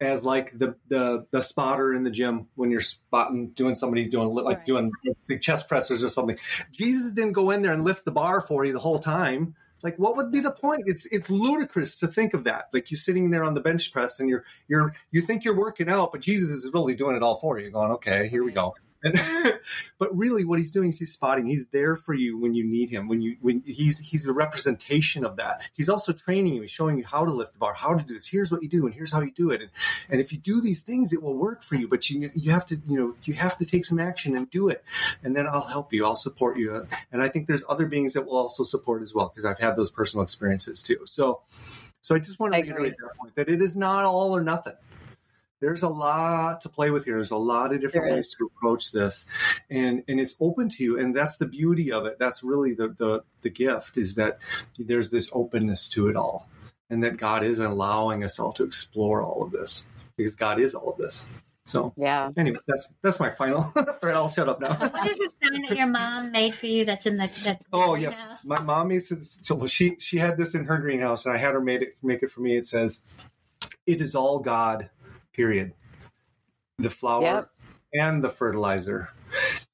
as like the the the spotter in the gym when you're spotting doing somebody's doing like Right. doing like chest pressers or something. Jesus didn't go in there and lift the bar for you the whole time. Like what would be the point? It's it's ludicrous to think of that. Like you're sitting there on the bench press and you're you're you think you're working out, but Jesus is really doing it all for you. Going, okay, here we go. And, but really, what he's doing is he's spotting. He's there for you when you need him. When you when he's he's a representation of that. He's also training you. He's showing you how to lift the bar, how to do this. Here's what you do, and here's how you do it. And and if you do these things, it will work for you. But you you have to you know you have to take some action and do it. And then I'll help you. I'll support you. And I think there's other beings that will also support as well because I've had those personal experiences too. So so I just want to reiterate that point that it is not all or nothing there's a lot to play with here. There's a lot of different ways to approach this, and and it's open to you, and that's the beauty of it. That's really the the the gift is that there's this openness to it all, and that God is allowing us all to explore all of this because God is all of this. So Yeah. anyway, that's that's my final. thread. I'll shut up now. What is the sign that your mom made for you that's in the, the Oh yes, my mom makes it. So she she had this in her greenhouse, and I had her made it make it for me. It says, "It is all God." Period. The flower Yep. and the fertilizer,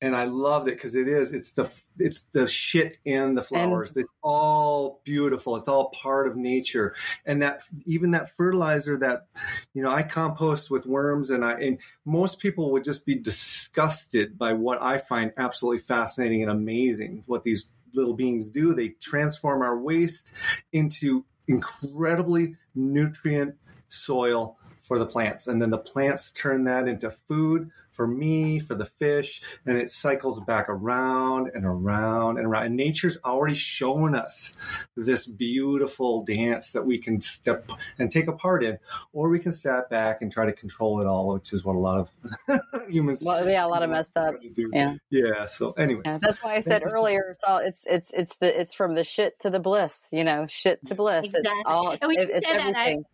and I loved it because it is. It's the it's the shit in the flowers. it's all beautiful. It's all part of nature, and that even that fertilizer that you know I compost with worms, and I and most people would just be disgusted by what I find absolutely fascinating and amazing. What these little beings do. They transform our waste into incredibly nutrient soil for the plants. And then the plants turn that into food for me, for the fish, and it cycles back around and around and around. And nature's already shown us this beautiful dance that we can step and take a part in, or we can step back and try to control it all, which is what a lot of humans Well, yeah, a lot of messed up. Yeah. Yeah. So anyway. Yeah, that's why I said earlier. It's all it's it's it's the it's from the shit to the bliss. You know, shit to bliss. Exactly. It's all And when you it- it's said that, I- everything.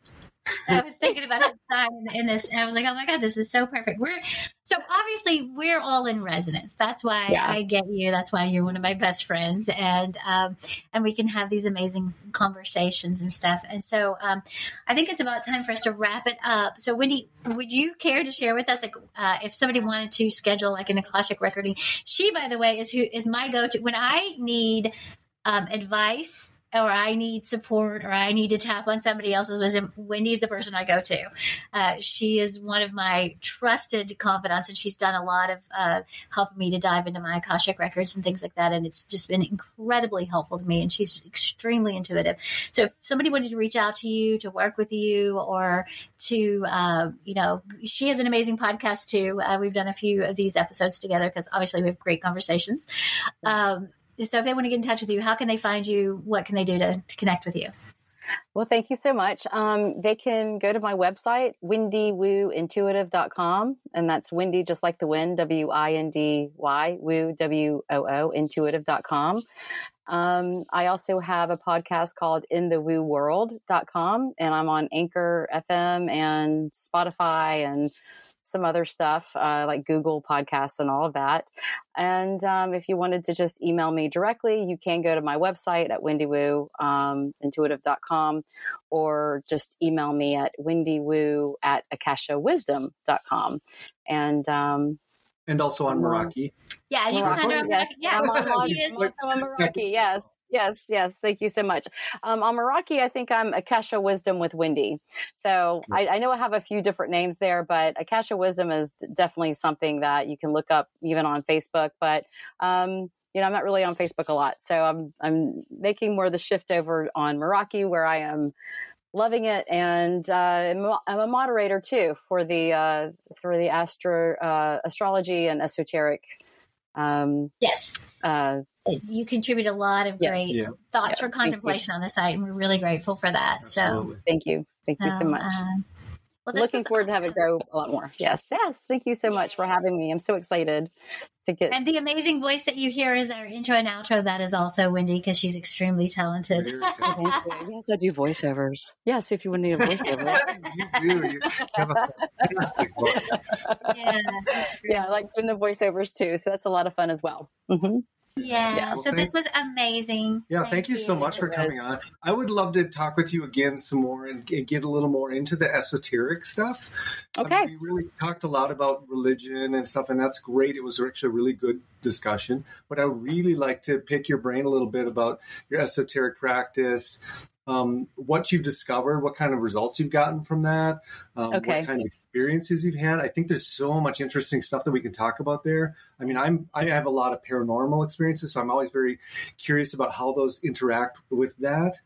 I was thinking about that sign in this, and I was like, "Oh my god, this is so perfect." We're so obviously we're all in resonance. That's why Yeah. I get you. That's why you're one of my best friends, and um, and we can have these amazing conversations and stuff. And so um, I think it's about time for us to wrap it up. So Wendy, would you care to share with us, like, uh, if somebody wanted to schedule like an akashic recording? She, by the way, is who is my go-to when I need um, advice or I need support or I need to tap on somebody else's wisdom, Wendy's the person I go to. Uh, she is one of my trusted confidants, and she's done a lot of uh, helping me to dive into my Akashic records and things like that. And it's just been incredibly helpful to me, and she's extremely intuitive. So if somebody wanted to reach out to you, to work with you, or to, uh, you know, she has an amazing podcast too. Uh, we've done a few of these episodes together because obviously we have great conversations. Um, so if they want to get in touch with you, how can they find you? What can they do to, to connect with you? Well, thank you so much. Um, they can go to my website, windywoointuitive.com, and that's windy just like the wind, W I N D Y, woo, W O O, intuitive.com. Um, I also have a podcast called in the woo world.com, and I'm on Anchor FM and Spotify and some other stuff uh, like Google Podcasts and all of that. And um, if you wanted to just email me directly, you can go to my website at windywoo, um, intuitive.com, or just email me at windywoo at akashawisdom.com. And um, And also on Meraki. Yeah, you can Meraki, find her on yes, yeah, I'm on, she I'm also on Meraki, yes. Yes, yes. Thank you so much. Um, on Meraki, I think I'm Akasha Wisdom with Wendy. So I, I, know I have a few different names there, but Akasha Wisdom is definitely something that you can look up even on Facebook. But um, you know, I'm not really on Facebook a lot, so I'm I'm making more of the shift over on Meraki, where I am loving it, and uh, I'm, I'm, a moderator too for the uh, for the astro uh, astrology and esoteric. Um, yes. Uh, you contribute a lot of yes. great yeah. thoughts yeah. for contemplation on the site, and we're really grateful for that. Absolutely. So, thank you, thank so, you so much. Uh, well, Looking forward to have it grow a lot more. Yes, yes. Thank you so much for having me. I'm so excited to get. And the amazing voice that you hear is our intro and outro. That is also Wendy because she's extremely talented. yes, I do voiceovers. Yes, if you would need a voiceover. you do. You have a fantastic voice. Yeah, yeah, I like doing the voiceovers too. So that's a lot of fun as well. Mm-hmm. Yeah. yeah. Well, so this was amazing. Yeah. Thank, thank you, you, so much for coming on. I would love to talk with you again some more and, and get a little more into the esoteric stuff. Okay. I mean, we really talked a lot about religion and stuff, and that's great. It was actually a really good discussion. But I would really like to pick your brain a little bit about your esoteric practice, um, what you've discovered, what kind of results you've gotten from that, um, okay. what kind of experiences you've had. I think there's so much interesting stuff that we can talk about there. I mean, I'm I have a lot of paranormal experiences, so I'm always very curious about how those interact with that,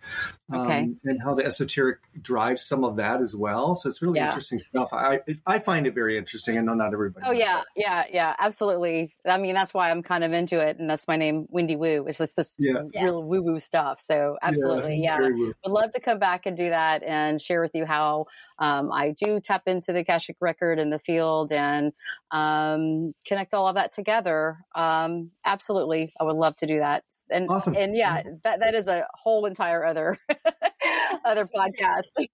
um, okay. and how the esoteric drives some of that as well. So it's really yeah. interesting stuff. I I find it very interesting. I know not everybody. Oh yeah, that. yeah, yeah, absolutely. I mean, that's why I'm kind of into it, and that's my name, Wendy Woo. Is this, this yeah. real woo woo stuff. So absolutely, yeah, yeah. would love to come back and do that and share with you how um, I do tap into the Akashic record in the field and um, connect all of that together. Um, absolutely, I would love to do that. And awesome. and yeah, that that is a whole entire other other podcast.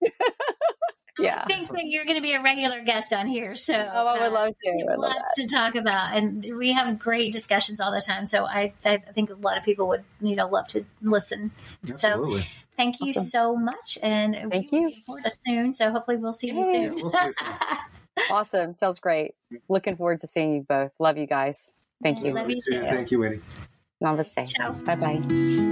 yeah. I think that you're going to be a regular guest on here. So oh, I would love to. Uh, lots to talk about, and we have great discussions all the time. So I, I think a lot of people would you know love to listen. Absolutely. So thank you awesome. so much, and thank you. Forward to soon. So hopefully we'll see you soon. We'll see you soon. awesome. Sounds great. Looking forward to seeing you both. Love you guys. Thank you. Love you too. Thank you, Winnie. Namaste. Bye bye.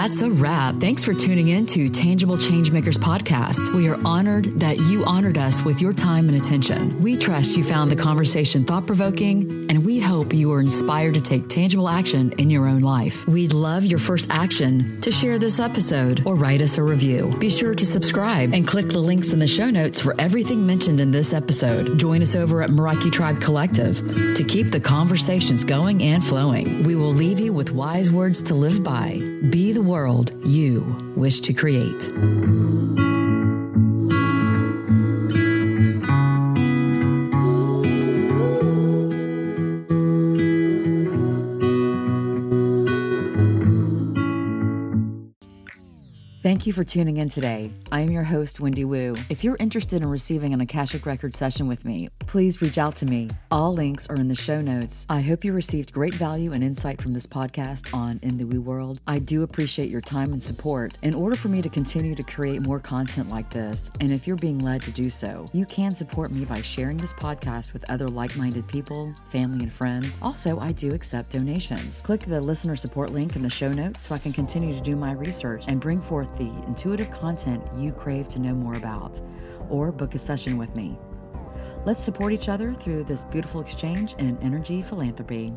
That's a wrap. Thanks for tuning in to Tangible Changemakers podcast. We are honored that you honored us with your time and attention. We trust you found the conversation thought provoking, and we hope you are inspired to take tangible action in your own life. We'd love your first action to share this episode or write us a review. Be sure to subscribe and click the links in the show notes for everything mentioned in this episode. Join us over at Meraki Tribe Collective to keep the conversations going and flowing. We will leave you with wise words to live by. Be the world you wish to create. Thank you for tuning in today. I am your host, Wendy Woo. If you're interested in receiving an Akashic Record session with me, please reach out to me. All links are in the show notes. I hope you received great value and insight from this podcast on In the Woo World. I do appreciate your time and support. In order for me to continue to create more content like this, and if you're being led to do so, you can support me by sharing this podcast with other like minded people, family, and friends. Also, I do accept donations. Click the listener support link in the show notes so I can continue to do my research and bring forth the intuitive content you crave to know more about, or book a session with me. Let's support each other through this beautiful exchange in energy philanthropy.